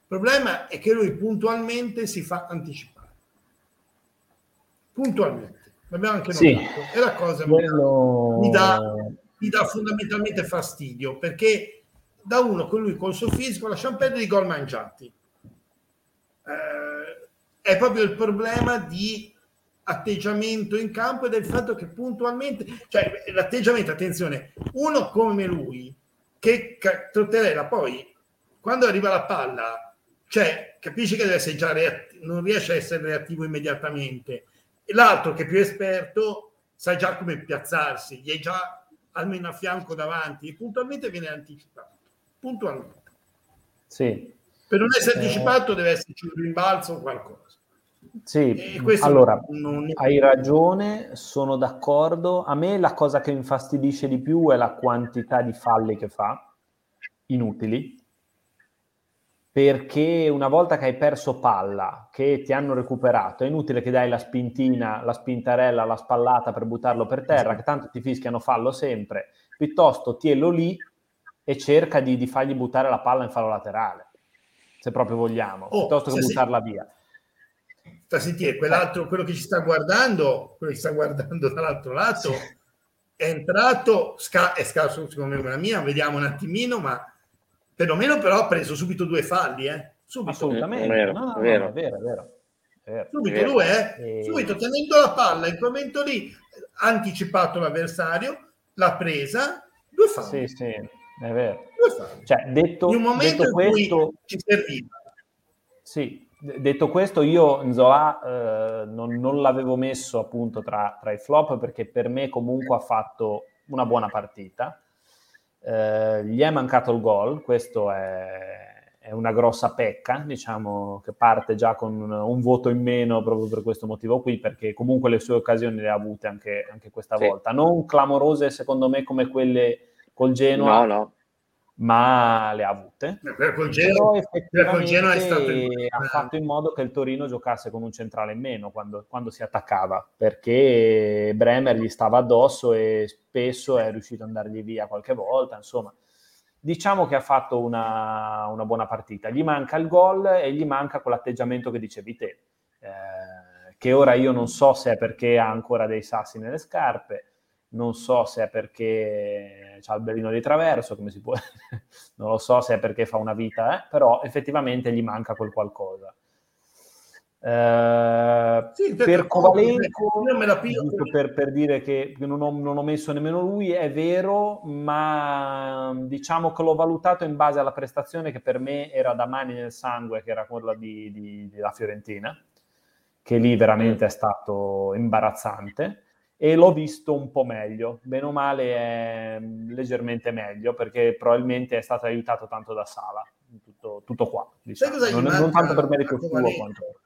Il problema è che lui puntualmente si fa anticipare. Puntualmente. L'abbiamo anche notato. Sì, e la cosa quello... mi, dà, mi dà fondamentalmente fastidio perché da uno con lui col suo fisico lasciamo perdere i gol mangiati. Eh, è proprio il problema di atteggiamento in campo e del fatto che puntualmente, cioè l'atteggiamento, attenzione, uno come lui che trotterella poi quando arriva la palla cioè, capisci che deve essere già reattivo, non riesce a essere reattivo immediatamente. E l'altro che è più esperto sa già come piazzarsi, gli è già almeno a fianco davanti e puntualmente viene anticipato. Puntualmente. Sì. Per non essere eh... anticipato deve esserci un rimbalzo o qualcosa. Sì, allora non... hai ragione, sono d'accordo. A me la cosa che mi infastidisce di più è la quantità di falli che fa, inutili, perché una volta che hai perso palla, che ti hanno recuperato, è inutile che dai la spintina, la spintarella, la spallata per buttarlo per terra, che tanto ti fischiano fallo sempre, piuttosto tiello lì e cerca di, di fargli buttare la palla in fallo laterale, se proprio vogliamo, oh, piuttosto che buttarla sì. via sta sentire quell'altro, quello che ci sta guardando, quello che sta guardando dall'altro lato, sì. è entrato, sca- è scarso secondo me la mia, vediamo un attimino, ma perlomeno però ha preso subito due falli, eh? Subito. Assolutamente, vero, no, no, vero. No, è vero, è vero. Vero, subito lui, eh? E... Subito tenendo la palla, in quel momento lì, ha anticipato l'avversario, l'ha presa, due falli. Sì, sì, è vero. Cioè, detto, in un momento detto in questo, cui ci serviva. Sì, detto questo, io Nzola eh, non, non, l'avevo messo appunto tra, tra, i flop perché per me comunque ha fatto una buona partita. Eh, gli è mancato il gol, questo è, è, una grossa pecca, diciamo che parte già con un, un, voto in meno proprio per questo motivo qui, perché comunque le sue occasioni le ha avute anche, anche questa sì. volta. Non clamorose secondo me come quelle col Genoa, no, no ma le ha avute. Col Genoa, Genoa è stato ha fatto in modo che il Torino giocasse con un centrale in meno quando, quando, si attaccava, perché Bremer gli stava addosso e spesso è riuscito ad andargli via qualche volta, insomma. Diciamo che ha fatto una, una buona partita. Gli manca il gol e gli manca quell'atteggiamento che dicevi te, eh, che ora io non so se è perché ha ancora dei sassi nelle scarpe, non so se è perché c'ha il bellino di traverso, come si può, non lo so se è perché fa una vita, eh? però effettivamente gli manca quel qualcosa. Eh, sì, per Kovalenko, per, per, dire che non ho, non ho, messo nemmeno lui, è vero, ma diciamo che l'ho valutato in base alla prestazione che per me era da mani nel sangue, che era quella di, di, della Fiorentina, che lì veramente è stato imbarazzante e l'ho visto un po' meglio, bene o male è mm, leggermente meglio perché probabilmente è stato aiutato tanto da Sala, tutto, tutto qua, diciamo. non, non, tanto per merito suo quanto...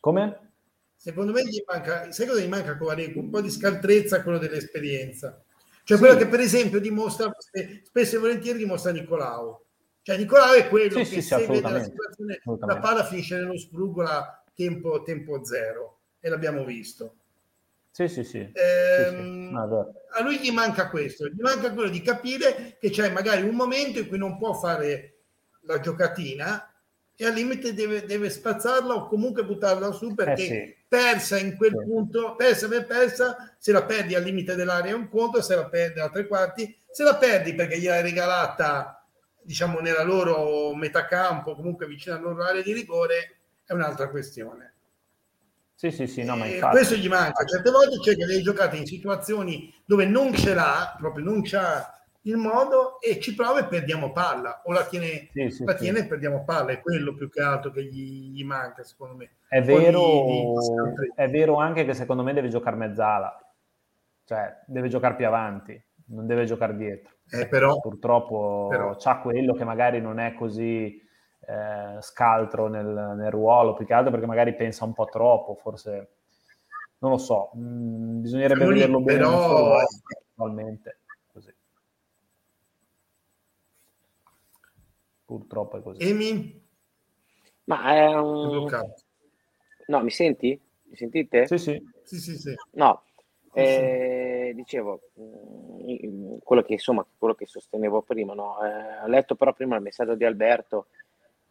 Come? Secondo me gli manca, sai cosa gli manca a Covareco? Un po' di scaltrezza, quello dell'esperienza. Cioè sì. quello che per esempio dimostra, spesso e volentieri dimostra Nicolao. Cioè Nicolao è quello sì, che sì, se vede la situazione, la palla finisce nello sprugola tempo, tempo zero e l'abbiamo visto. Sì, sì, sì. Ehm, sì, sì. No, a lui gli manca questo, gli manca quello di capire che c'è magari un momento in cui non può fare la giocatina e al limite deve, deve spazzarla o comunque buttarla su perché eh sì. persa in quel punto, persa per persa, se la perdi al limite dell'area è un conto, se la perdi a tre quarti, se la perdi perché gliel'hai regalata diciamo nella loro metacampo, comunque vicino alla loro area di rigore, è un'altra questione. Sì, sì, sì, no, ma infatti... Questo gli manca. Certe volte c'è che lei giocate in situazioni dove non ce l'ha, proprio non c'ha il modo e ci prova e perdiamo palla o la tiene, sì, sì, la tiene sì. e perdiamo palla è quello più che altro che gli, gli manca secondo me è vero, gli, è vero anche che secondo me deve giocare mezzala cioè deve giocare più avanti non deve giocare dietro eh, però, purtroppo però. c'ha quello che magari non è così eh, scaltro nel, nel, ruolo, più che altro perché magari pensa un po' troppo, forse non lo so, mh, mm, bisognerebbe Siamo vederlo bene però... attualmente. Così. Purtroppo è così. Emi? Ma è un... No, mi senti? Mi sentite? Sì, sì. sì, sì, sì. No, eh, dicevo, mm, quello che, insomma, quello che sostenevo prima, no? eh, ho letto però prima il messaggio di Alberto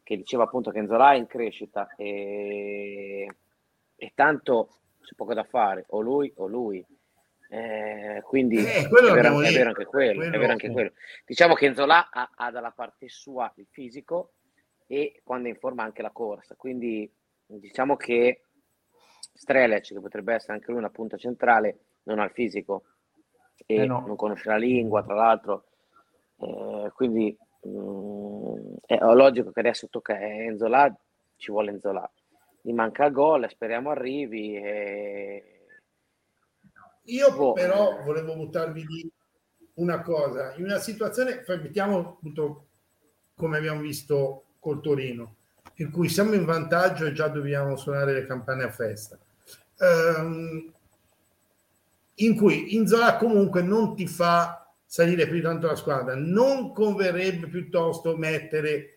che diceva appunto che Enzola è in crescita e, e tanto c'è poco da fare, o lui o lui. Eh, quindi eh, è, vero, è, vero, anche quello, quello, è vero anche quello. Diciamo che Enzola ha, ha, dalla parte sua il fisico e quando è in forma anche la corsa, quindi diciamo che Strelec, che potrebbe essere anche lui una punta centrale, non ha il fisico e eh no. non conosce la lingua, tra l'altro, eh, quindi Mm, è logico che adesso tocca Enzola, ci vuole Enzola. Gli manca il gol, speriamo arrivi. E... Io boh. però volevo buttarvi di una cosa. In una situazione, mettiamo appunto come abbiamo visto col Torino, per cui siamo in vantaggio e già dobbiamo suonare le campane a festa. Um, in cui Inzola comunque non ti fa salire più tanto la squadra, non converrebbe piuttosto mettere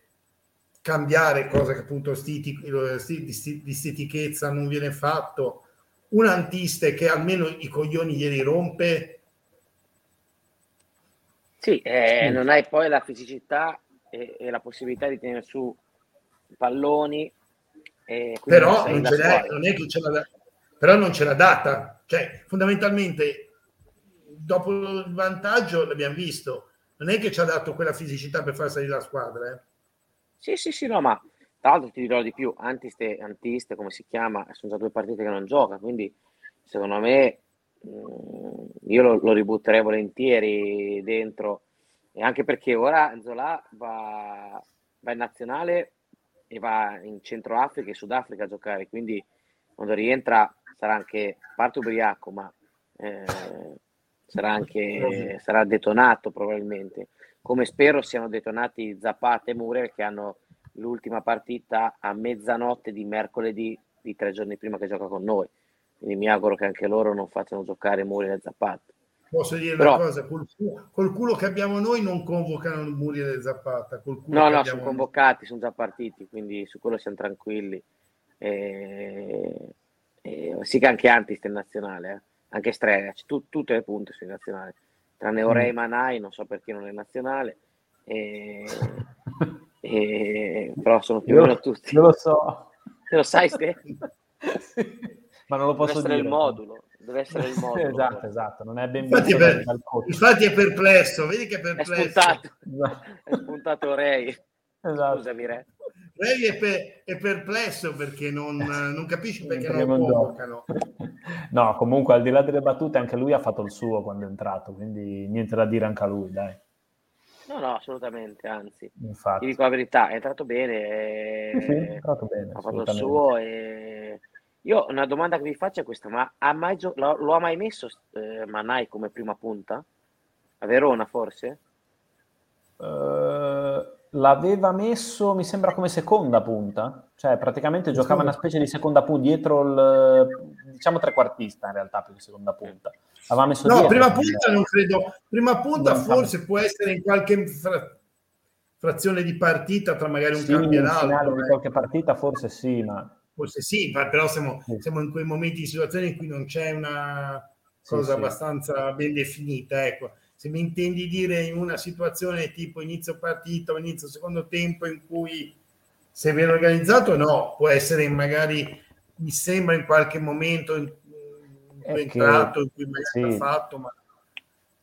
cambiare, cosa che appunto stiti, di stitichezza non viene fatto, un antiste che almeno i coglioni glieli rompe. Sì, eh, non hai poi la fisicità e, e, la possibilità di tenere su palloni. però non, ce l'è, non è che ce l'ha, però non ce l'ha data. Cioè, fondamentalmente, dopo il vantaggio l'abbiamo visto, non è che ci ha dato quella fisicità per far salire la squadra. Eh. Sì, sì, sì, no, ma tra l'altro ti dirò di più, Antiste, Antiste come si chiama, sono già due partite che non gioca, quindi secondo me mm, io lo, lo, ributterei volentieri dentro, e anche perché ora Zola va, va in nazionale e va in Centro Africa e Sudafrica a giocare, quindi quando rientra sarà anche, parte ubriaco, ma eh, sarà anche sarà detonato probabilmente come spero siano detonati Zapata e Muriel che hanno l'ultima partita a mezzanotte di mercoledì di tre giorni prima che gioca con noi. Quindi mi auguro che anche loro non facciano giocare Muriel e Zapata. Posso dire Però, una cosa, col, col, culo che abbiamo noi non convocano Muriel e Zapata. no, no, sono convocati, sono già partiti, quindi su quello siamo tranquilli. E, e, sì che anche Antist è nazionale, eh? Anche Strega, tu, tutte le punte sono nazionali tranne Orei mm. Manai, non so perché non è nazionale, e, e, però sono più o meno tutti. Io lo so. Te lo sai, Ste? Ma non lo posso deve dire. il modulo. Deve essere il modulo. esatto, esatto. Non è ben infatti, per, infatti è perplesso, vedi che è perplesso. È spuntato, è spuntato Orei. Esatto. Scusami, Re. Lei è, per, è, perplesso perché non, non capisce perché, perché non, convocano. No, comunque al di là delle battute anche lui ha fatto il suo quando è entrato, quindi niente da dire anche a lui, dai. No, no, assolutamente, anzi. Infatti. Ti dico la verità, è entrato bene. E... Sì, è entrato bene. Ha fatto il suo e... Io una domanda che vi faccio è questa, ma ha mai gio- lo, lo, ha mai messo eh, Manai come prima punta? A Verona forse? Uh l'aveva messo, mi sembra, come seconda punta, cioè praticamente giocava una specie di seconda punta dietro il, diciamo trequartista in realtà più che seconda punta. Aveva messo no, prima punta non credo, prima punta non forse può essere in qualche fra, frazione di partita tra magari un sì, campionato. di qualche partita forse sì, ma... Forse sì, però siamo, sì. siamo in quei momenti di situazione in cui non c'è una cosa sì, abbastanza ben definita, ecco se mi intendi dire in una situazione tipo inizio partita o inizio secondo tempo in cui sei ben organizzato, no, può essere magari, mi sembra in qualche momento in, entrato, in cui magari sì. ha fatto, ma...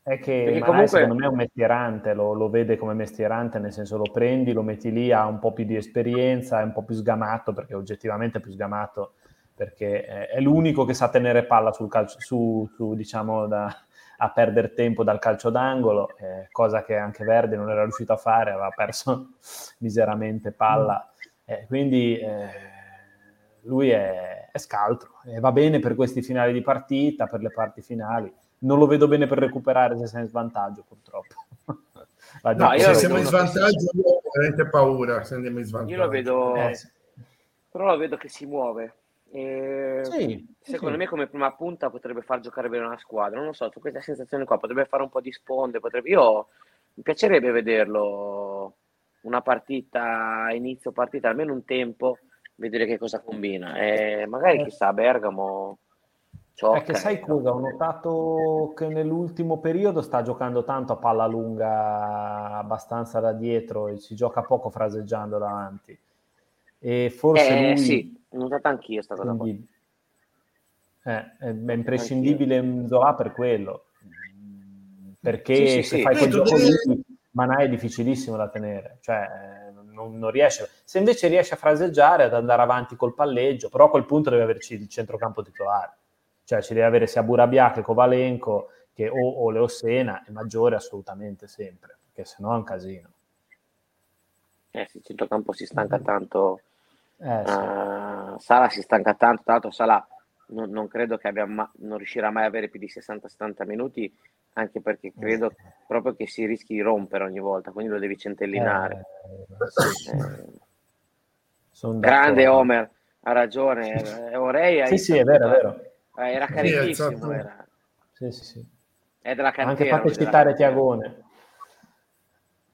È che Manai, comunque... secondo me è un mestierante, lo, lo, vede come mestierante, nel senso lo prendi, lo metti lì, ha un po' più di esperienza, è un po' più sgamato, perché oggettivamente è più sgamato, perché è, è l'unico che sa tenere palla sul calcio, su, su diciamo, da, a perdere tempo dal calcio d'angolo, eh, cosa che anche Verdi non era riuscito a fare, aveva perso miseramente palla. Eh, quindi eh, lui è, è, scaltro e va bene per questi finali di partita, per le parti finali. Non lo vedo bene per recuperare se sei in svantaggio, purtroppo. no, se siamo in svantaggio, ho veramente paura. Se andiamo in svantaggio. Io lo vedo, eh, però lo vedo che si muove e sì, secondo sì. me come prima punta potrebbe far giocare bene una squadra, non lo so, ho questa sensazione qua, potrebbe fare un po' di sponde, potrebbe... io mi piacerebbe vederlo una partita, inizio partita, almeno un tempo, vedere che cosa combina e magari eh. chissà Bergamo Ciocca, che sai cosa? Ho notato che nell'ultimo periodo sta giocando tanto a palla lunga, abbastanza da dietro e si gioca poco fraseggiando davanti. E forse eh, lui... sì, ho notato anch'io sta cosa Quindi, eh, è, imprescindibile Zola per quello. Perché sì, sì, se sì. fai quel gioco lì, Manà è difficilissimo da tenere. Cioè, non, non, riesce. Se invece riesce a fraseggiare, ad andare avanti col palleggio, però a quel punto deve averci il centrocampo titolare. Cioè ci deve avere sia Burabia che Kovalenko che, o, o Leosena e maggiore assolutamente sempre, perché sennò è un casino. Eh sì, il centrocampo si stanca tanto eh, sì. uh, Sala si stanca tanto, tra l'altro Sala non, non credo che abbia ma- non riuscirà mai a avere più di 60-70 minuti anche perché credo proprio che si rischi di rompere ogni volta, quindi lo devi centellinare. Eh, eh, grande Homer, ha ragione. Orei sì, sì, è vero, è vero. Eh, era carichissimo. Era. Sì, sì, sì. È della cantera. Anche fatto citare Tiagone.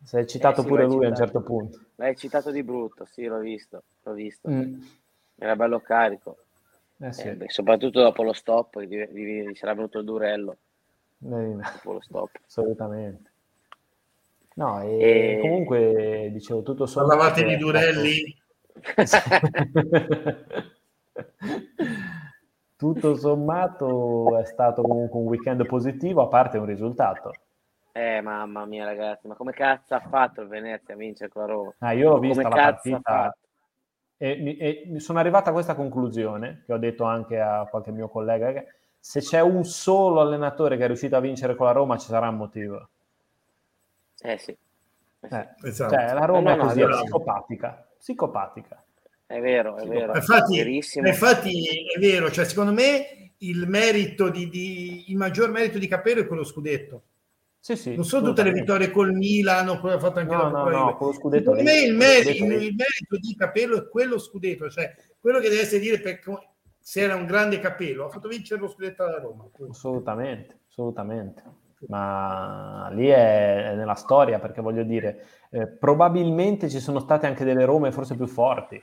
Sei citato eh, sì, pure lui citato. a un certo punto. L'hai citato di brutto, sì, l'ho visto. L'ho visto. Mm. Era bello carico. Eh, sì. eh, beh, soprattutto dopo lo stop, gli, gli, gli sarà venuto il durello. Eh, dopo lo stop. Assolutamente. No, e, e... comunque dicevo tutto solo. Parlavate di durelli? tutto sommato è stato comunque un weekend positivo, a parte un risultato. Eh, mamma mia, ragazzi, ma come cazzo ha fatto il Venezia a vincere con la Roma? Ah, io l'ho vista come la partita e, e, mi sono arrivato a questa conclusione, che ho detto anche a qualche mio collega, che se c'è un solo allenatore che è riuscito a vincere con la Roma ci sarà un motivo. Eh sì. Eh, eh, esatto. cioè, la Roma no, no, è così, è psicopatica. Psicopatica. È vero, è vero. Infatti, infatti è vero, cioè, secondo me il merito di, di, il maggior merito di Capello è quello scudetto. Sì, sì, non sono tutte le vittorie col Milan, poi ha fatto anche no, la no, no, quello scudetto Secondo me il, merito, il, merito di Capello è quello scudetto, cioè quello che deve essere dire per, se era un grande Capello, ha fatto vincere lo scudetto alla Roma. Assolutamente, assolutamente. Ma lì è, è nella storia, perché voglio dire, eh, probabilmente ci sono state anche delle Rome forse più forti,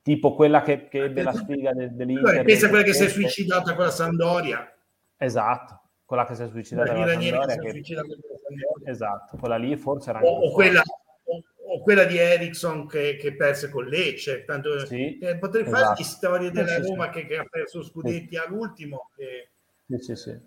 tipo quella che, che ebbe la sfiga de, dell'Inter. Pensa quella che si è suicidata con la Sandoria. Esatto, quella che si è suicidata con la. Che... Esatto, quella lì forse era... O, o quella, o, quella di Ericsson che, che, perse con Lecce. Tanto, sì, eh, potrei esatto. fare storie della sì, Roma sì. Che, che, ha perso scudetti all'ultimo. Che... Sì, sì, sì.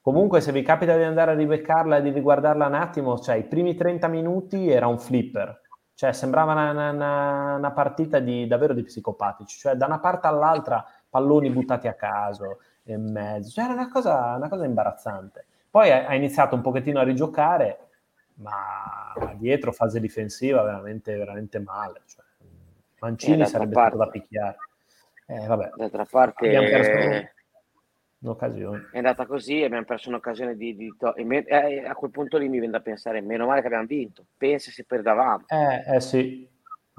Comunque, se vi capita di andare a ribeccarla e di riguardarla un attimo, cioè i primi 30 minuti era un flipper. Cioè, sembrava una, una, una partita di, davvero di psicopatici. Cioè, da una parte all'altra, palloni buttati a caso, e mezzo. Cioè, era una cosa, una cosa imbarazzante. Poi ha iniziato un pochettino a rigiocare, ma dietro fase difensiva veramente, veramente male. Cioè, Mancini sarebbe parte, stato da picchiare. Eh, vabbè. D'altra parte, abbiamo perso un'occasione. È andata così, abbiamo perso un'occasione di... di to- me- eh, a quel punto lì mi viene da pensare, meno male che abbiamo vinto, pensa se perdavamo. Eh, eh sì,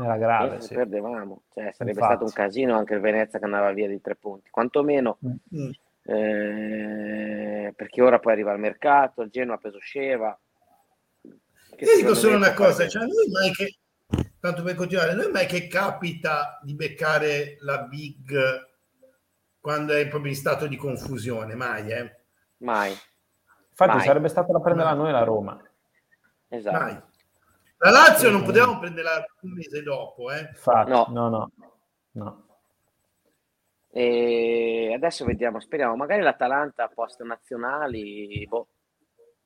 era grave. Sì. perdevamo, cioè, sarebbe Infatti. stato un casino anche il Venezia che andava via di tre punti, quantomeno... Mm. Eh, perché ora poi arriva al mercato, il Genoa peso sceva. Io dico solo una cosa, cioè, noi mai che, tanto per continuare, noi mai che capita di beccare la big quando è proprio in stato di confusione, mai, eh? Mai. Infatti mai. sarebbe stata da prendere a noi la Roma. Esatto. Mai. La Lazio non potevamo prenderla un mese dopo, eh? Infatti, no, no, no. no. E adesso vediamo, speriamo, magari l'Atalanta post nazionali, boh,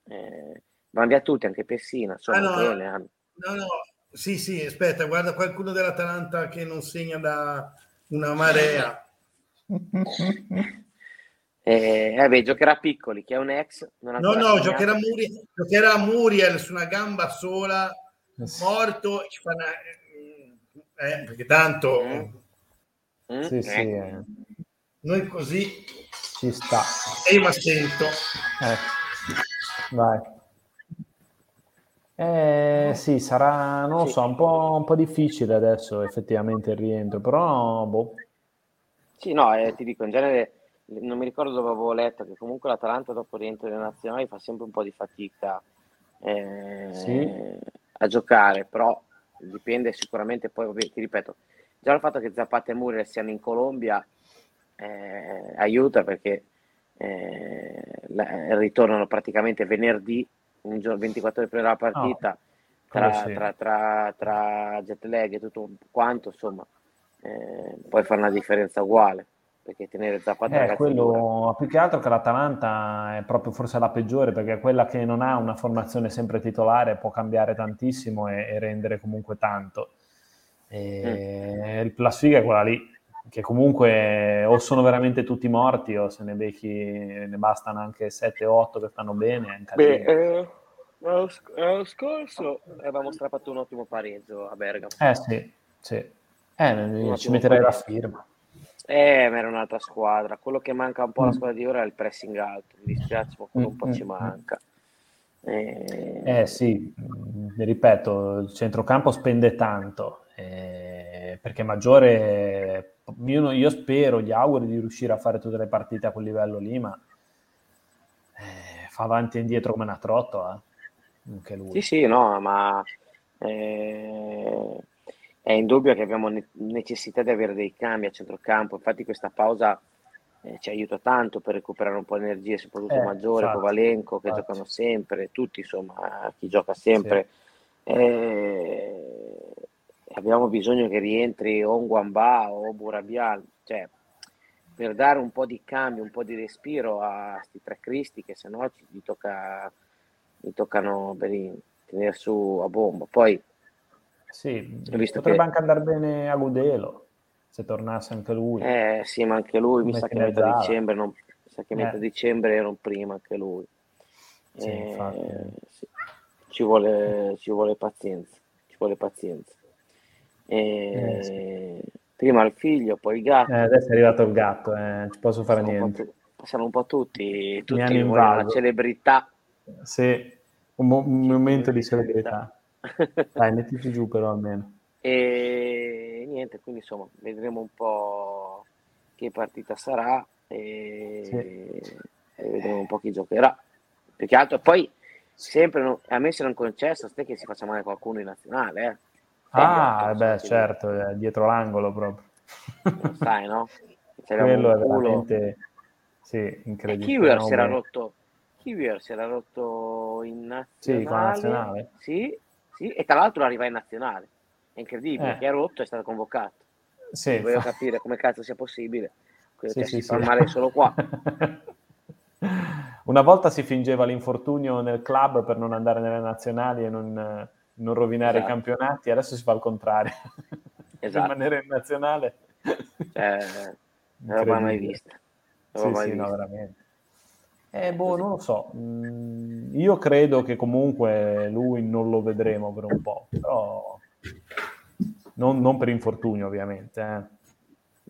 eh, vanno via tutti, anche Pessina, insomma, ah, no, no, no, sì, sì, aspetta, guarda qualcuno dell'Atalanta che non segna da una marea. Eh, eh beh, giocherà Piccoli, che è un ex. no, no, giocherà, Muriel, giocherà Muriel su una gamba sola, eh morto, ci fa una, eh, perché tanto... Mm. Mm. Sì, sì, eh. Noi così... Ci sta. E io mi sento. Eh. Vai. Eh, sì, sarà, non lo so, un po', un po', difficile adesso effettivamente il rientro, però boh, sì, no, eh, ti dico, in genere non mi ricordo dove avevo letto che comunque l'Atalanta dopo il rientro delle nazionali fa sempre un po' di fatica eh, sì. A giocare, però dipende sicuramente poi, ti ripeto, già il fatto che Zapata e Muriel siano in Colombia eh, aiuta perché eh, la, ritornano praticamente venerdì, un giorno, 24 ore prima della partita, oh, tra, tra, tra, tra jet lag e tutto quanto, insomma eh, puoi fare una differenza uguale perché tenere Zapata eh, quello più che altro che l'Atalanta è proprio forse la peggiore perché è quella che non ha una formazione sempre titolare può cambiare tantissimo e, e rendere comunque tanto e mm. la sfiga è quella lì che comunque o sono veramente tutti morti o se ne becchi ne bastano anche 7-8 che stanno bene Beh, eh, l'anno, l'anno scorso avevamo strappato un ottimo pareggio a Bergamo eh sì, sì. Eh, ci metterei la firma. Eh, ma era un'altra squadra. Quello che manca un po' alla mm. squadra di ora è il pressing alto. Mi dispiace, ma quello un po' ci manca. Eh... eh sì, ripeto, il centrocampo spende tanto, eh, perché Maggiore, io, io, spero, gli auguri di riuscire a fare tutte le partite a quel livello lì, ma eh, fa avanti e indietro come una trottola, eh. anche lui. Sì, sì, no, ma eh, è indubbio che abbiamo necessità di avere dei cambi a centrocampo, infatti questa pausa eh, ci aiuta tanto per recuperare un po' di energie, soprattutto eh, Maggiore, infatti, Kovalenko che infatti. giocano sempre, tutti insomma, chi gioca sempre. Sì. Eh, abbiamo bisogno che rientri o Nguamba o Burabial, cioè per dare un po' di cambio, un po' di respiro a questi tre cristi che se no ci, gli, tocca, gli toccano per tenere su a bomba. Poi sì, visto potrebbe che... anche andare bene a Gudelo se tornasse anche lui. Eh sì, ma anche lui mi sa che metà dicembre, non, sa che metà eh. dicembre non prima anche lui. Sì, eh, sì. Ci, vuole, ci vuole pazienza, ci vuole pazienza. Eh, sì. Prima il figlio, poi il gatto. Eh, adesso è arrivato il gatto, eh, ci posso fare Siamo niente. Un siamo un po' tutti, tutti una celebrità. Sì, un, mo- un momento di celebrità. Dai, mettiti giù però almeno. E niente, quindi insomma, vedremo un po' che partita sarà e, sì. e vedremo un po' chi giocherà. Più che altro, poi sempre a me se non concesso, ste che si faccia male qualcuno in nazionale. Eh. Ah, beh, certo, è dietro l'angolo proprio. Lo sai, no? Quello è veramente sì, incredibile. Kiwier si era rotto. Kiwier si era rotto in nazionale. Sì, nazionale. Sì, sì, e tra l'altro arriva in nazionale. È incredibile, eh. che è rotto e è stato convocato. Sì, voglio fa... capire come cazzo sia possibile. Sì, cioè, sì, si fa male solo qua. Una volta si fingeva l'infortunio nel club per non andare nelle nazionali e non, non rovinare esatto. i campionati, adesso si fa il contrario. Esatto. Rimanere in nazionale. Cioè, non l'ho mai vista. Non sì, mai sì, vista. no, veramente. Eh, boh, non lo so. Mm, io credo che comunque lui non lo vedremo per un po', però non, non per infortunio ovviamente. Eh.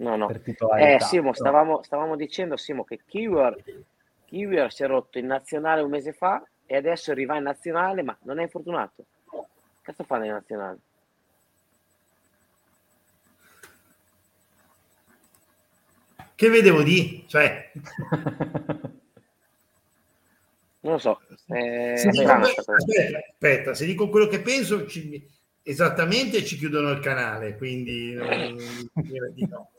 No, no. Eh, Simo, stavamo, stavamo, dicendo Simo, che Kiwior si è rotto in nazionale un mese fa e adesso arriva in nazionale, ma non è infortunato. Cazzo fa nel nazionale? Che vedevo di? Cioè... non lo so. Eh, se dico, aspetta, aspetta, se dico quello che penso, ci, esattamente ci chiudono il canale, quindi non, di no.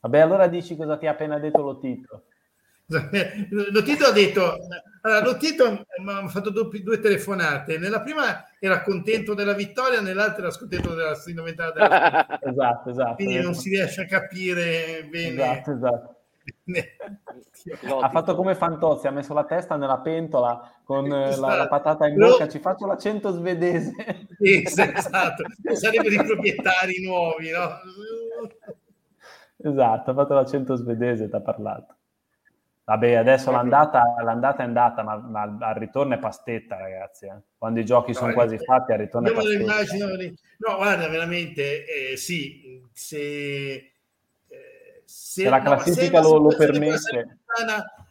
Vabbè, allora dici cosa ti ha appena detto Lotito. Lotito ha detto, allora, Lotito mi ha fatto due, due, telefonate, nella prima era contento della vittoria, nell'altra era scontento della sindoventata della Esatto, esatto. Quindi non si riesce a capire bene. Esatto, esatto ha fatto come Fantozzi, ha messo la testa nella pentola con eh, la, la patata in bocca, ci faccio l'accento svedese. esatto, sarebbero i proprietari nuovi, no? Esatto, ha fatto l'accento svedese, ti ha parlato. Vabbè, adesso l'andata, l'andata è andata, ma, ma, al ritorno è pastetta, ragazzi. Eh. Quando i giochi no, sono quasi fatti, al ritorno è pastetta. Immagino, no, guarda, veramente, eh, sì, se se, se la classifica no, lo, lo permette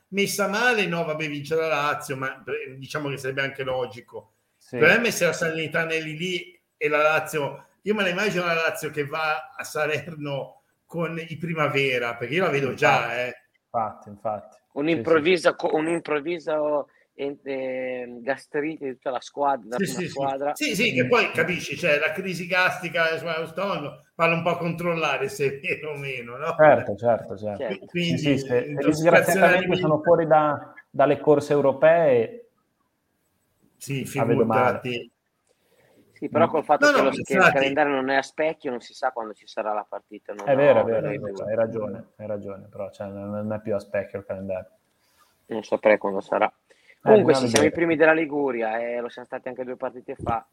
messa male no vabbè vince la Lazio ma diciamo che sarebbe anche logico sì. per me se la Salernitana è lì, lì e la Lazio io me la immagino la Lazio che va a Salerno con i Primavera perché io la vedo già eh. infatti infatti un'improvvisa, sì, sì. un'improvvisa eh, gastrite di tutta la squadra. Sì, sì, squadra. Sì. sì, che poi capisci, cioè la crisi gastica eh, stomaco vale un po' a controllare se è vero o meno, no? Certo, certo, certo. certo. Quindi, sì, sì, se, se disgraziatamente sono fuori da, dalle corse europee, sì, figurati. Sì, però col fatto no, che, no, lo, che il calendario non è a specchio non si sa quando ci sarà la partita. è vero, è vero, è vero hai ragione, hai ragione, però cioè, non è più a specchio il calendario. Non saprei quando sarà. Comunque eh, sì, siamo i primi della Liguria e eh, lo siamo stati anche due partite fa.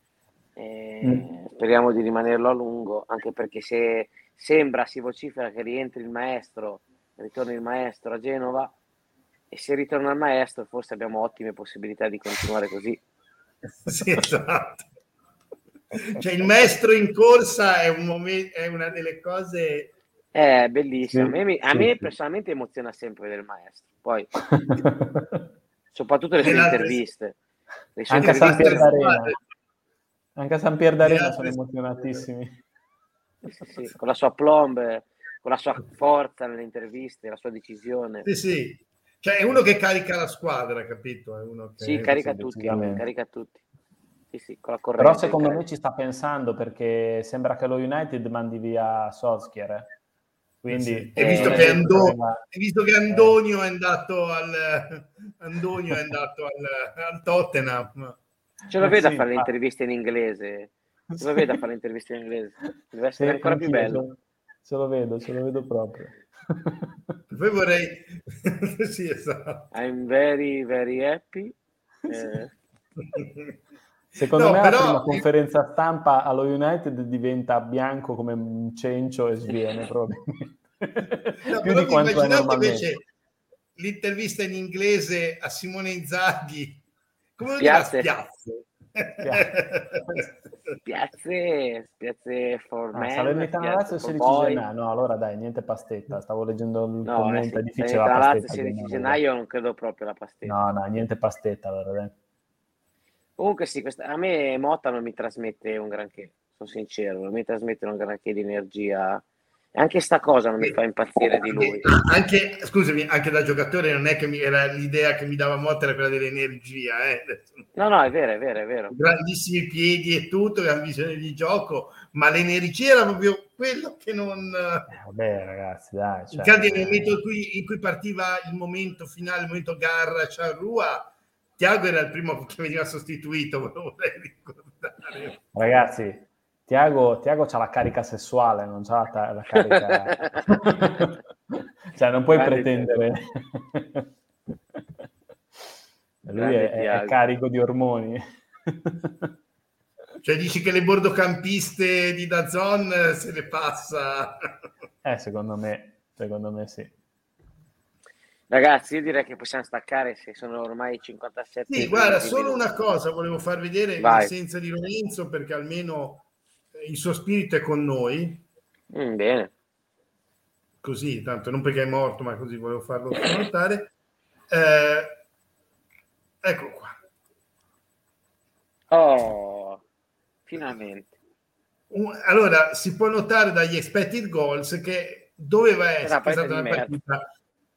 Eh, mm. Speriamo di rimanerlo a lungo, anche perché se sembra, si vocifera che rientri il maestro, ritorni il maestro a Genova e se ritorna il maestro forse abbiamo ottime possibilità di continuare così. sì, esatto. Cioè il maestro in corsa è, un momento, è una delle cose È bellissimo. Sì, a, me, a me personalmente emoziona sempre vedere il maestro. Poi, soprattutto le sue interviste. Le sue Anche interviste a San Pierdarena. Anche a San Pierdarena sono emozionatissimi. Sì, sì, con la sua plombe, con la sua forza nelle interviste, la sua decisione. Sì, sì. Cioè è uno che carica la squadra, capito? È uno che... Sì, carica tutti, carica tutti. Sì, sì, con la corrente. Però secondo me ci sta pensando perché sembra che lo United mandi via Solskjaer. Eh. Quindi, sì. e, visto eh, Ando- e, visto che Andonio è andato al, Andonio è andato al, al Tottenham. Ce lo vedo sì, a fare le interviste in inglese. Ce lo vedo a fare le interviste in inglese. Deve essere sì, ancora più bello. Ce lo vedo, ce lo vedo proprio. Poi vorrei... sì, esatto. I'm very, very happy. Eh. Secondo no, me però... la prima conferenza stampa allo United diventa bianco come un cencio e sviene probabilmente. No, Più di quanto è invece l'intervista in inglese a Simone Inzaghi come lo piazze. Spiazze. Piazze, piazze for ah, Salernitana Lazio 16 gennaio. No, allora dai, niente pastetta. Stavo leggendo il no, commento, è difficile la pastetta. 16 gennaio non credo proprio la pastetta. No, no, niente pastetta allora, dai. Comunque sì, questa, a me Motta non mi trasmette un granché, sono sincero, non mi trasmette un granché di energia anche sta cosa non mi fa impazzire di lui. Anche, scusami, anche da giocatore non è che mi, era l'idea che mi dava Motta era quella dell'energia. Eh. No, no, è vero, è vero, è vero. Grandissimi piedi e tutto, gran visione di gioco, ma l'energia era proprio quello che non... Eh, vabbè ragazzi, dai. Cioè... Nel momento in cui, in cui, partiva il momento finale, il momento Garra, Ciarrua, Tiago era il primo che veniva sostituito, me lo vorrei ricordare. Ragazzi, Tiago, Tiago ha la carica sessuale, non ha la, la carica... cioè, non puoi Grande pretendere... Lui è, è, carico di ormoni. cioè, dici che le bordocampiste di Dazon se le passa? eh, secondo me, secondo me sì. Ragazzi, io direi che possiamo staccare se sono ormai 57. Sì, guarda, solo una cosa volevo far vedere in assenza di Lorenzo, perché almeno il suo spirito è con noi. Mm, bene. Così, tanto non perché è morto, ma così volevo farlo notare. Eh, ecco qua. Oh, finalmente. Allora, si può notare dagli expected goals che doveva essere stata una partita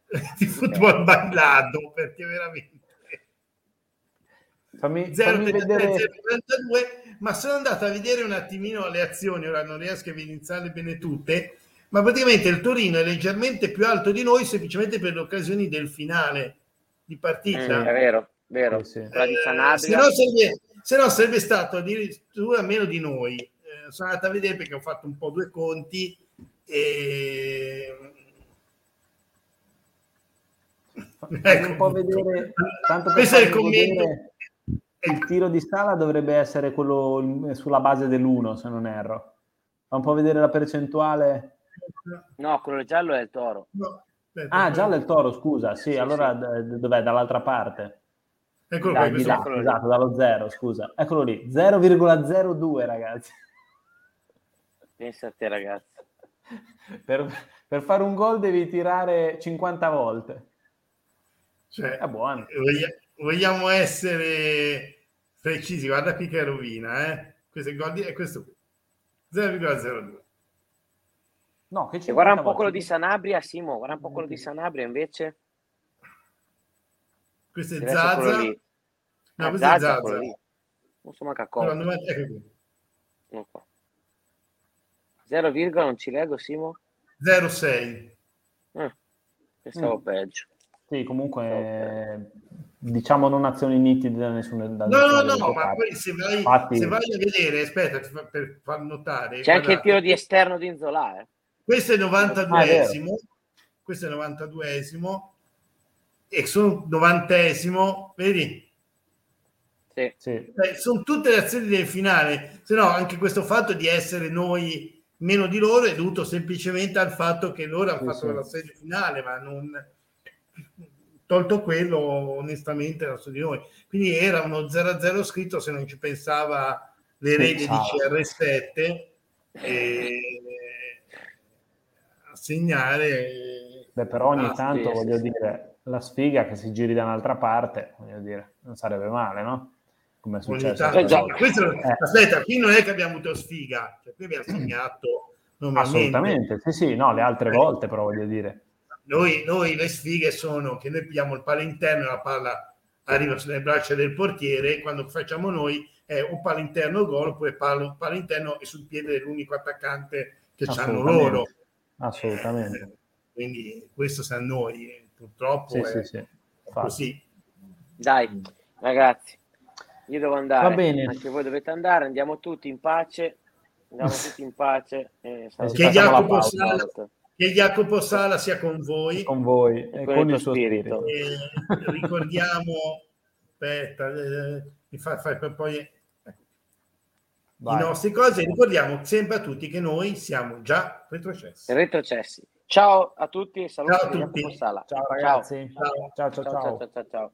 di football bailado, perché veramente... Fammi, fammi vedere... 0, ma sono andato a vedere un attimino le azioni, ora non riesco a evidenziarle bene tutte, ma praticamente il Torino è leggermente più alto di noi semplicemente per le occasioni del finale di partita. Mm, è vero, vero. Sì, sì. Eh, se, no sarebbe, se, no sarebbe, stato addirittura meno di noi. Eh, sono andato a vedere perché ho fatto un po' due conti e... Ecco, un po' vedere, tanto per questo è il commento. Vedere il tiro di Sala dovrebbe essere quello sulla base dell'1, se non erro. Fa un po' vedere la percentuale. No, quello giallo è il toro. No, ah, giallo è il toro, scusa. Sì, sì allora sì. dov'è? Dall'altra parte. Eccolo da, qui, là, esatto, dallo 0, scusa. Eccolo lì, 0,02 ragazzi. Pensa a te ragazzi. Per, per fare un gol devi tirare 50 volte. Cioè, è buono. Vogliamo essere precisi, guarda qui che rovina, eh? Questo è, gol è questo qui, 0,02. No, che guarda un po' quello di Sanabria, Simo, guarda un po' quello di Sanabria invece. Questo è Zaza. No, ah, questo Zaza, è Zaza. Non so manca cosa. No, non qua. 0, non ci leggo, Simo? 0,6. Eh, pensavo mm. peggio. Sì, comunque diciamo non azioni nitide da nessuna da No, no, no, ma poi se vai, Infatti... se vai, a vedere, aspetta, per far notare. C'è guardate, anche il tiro di esterno di Inzola. Eh. Questo è il 92esimo, ah, questo è il 92esimo e sono 90esimo, vedi? Sì. sì. Eh, sono tutte le azioni del finale, se no anche questo fatto di essere noi meno di loro è dovuto semplicemente al fatto che loro hanno sì, fatto sì. la serie finale, ma non tolto quello, onestamente era su di noi. Quindi era uno 0-0 scritto se non ci pensava l'erede di CR7. E... segnare. Beh, però ogni ah, tanto, sì, voglio sì. dire, la sfiga che si giri da un'altra parte, voglio dire, non sarebbe male, no? Come è successo. Eh, questo, eh. Aspetta, qui non è che abbiamo avuto sfiga, cioè qui abbiamo segnato Assolutamente, sì, sì, no, le altre eh. volte però voglio dire. Noi, noi le sfighe sono che noi pigliamo il palo interno e la palla arriva sulle braccia del portiere, quando facciamo noi è un palo interno gol oppure palo, palo interno e sul piede dell'unico attaccante che hanno loro. Assolutamente. Eh, quindi questo sa noi, purtroppo sì, è, sì, sì. così. Dai, ragazzi, io devo andare, Va bene. anche voi dovete andare, andiamo tutti in pace, andiamo tutti in pace. Eh, che, Jacopo Sala, che, Jacopo Sala, sia con voi. Con voi e con, con il suo spirito. spirito. ricordiamo, aspetta, eh, mi fa, fa, poi Vai. i nostri cose. Ricordiamo sempre a tutti che noi siamo già retrocessi. Retrocessi. Ciao a tutti e saluti ciao a tutti. Ciao ragazzi. ciao ciao ciao. ciao, ciao, ciao. ciao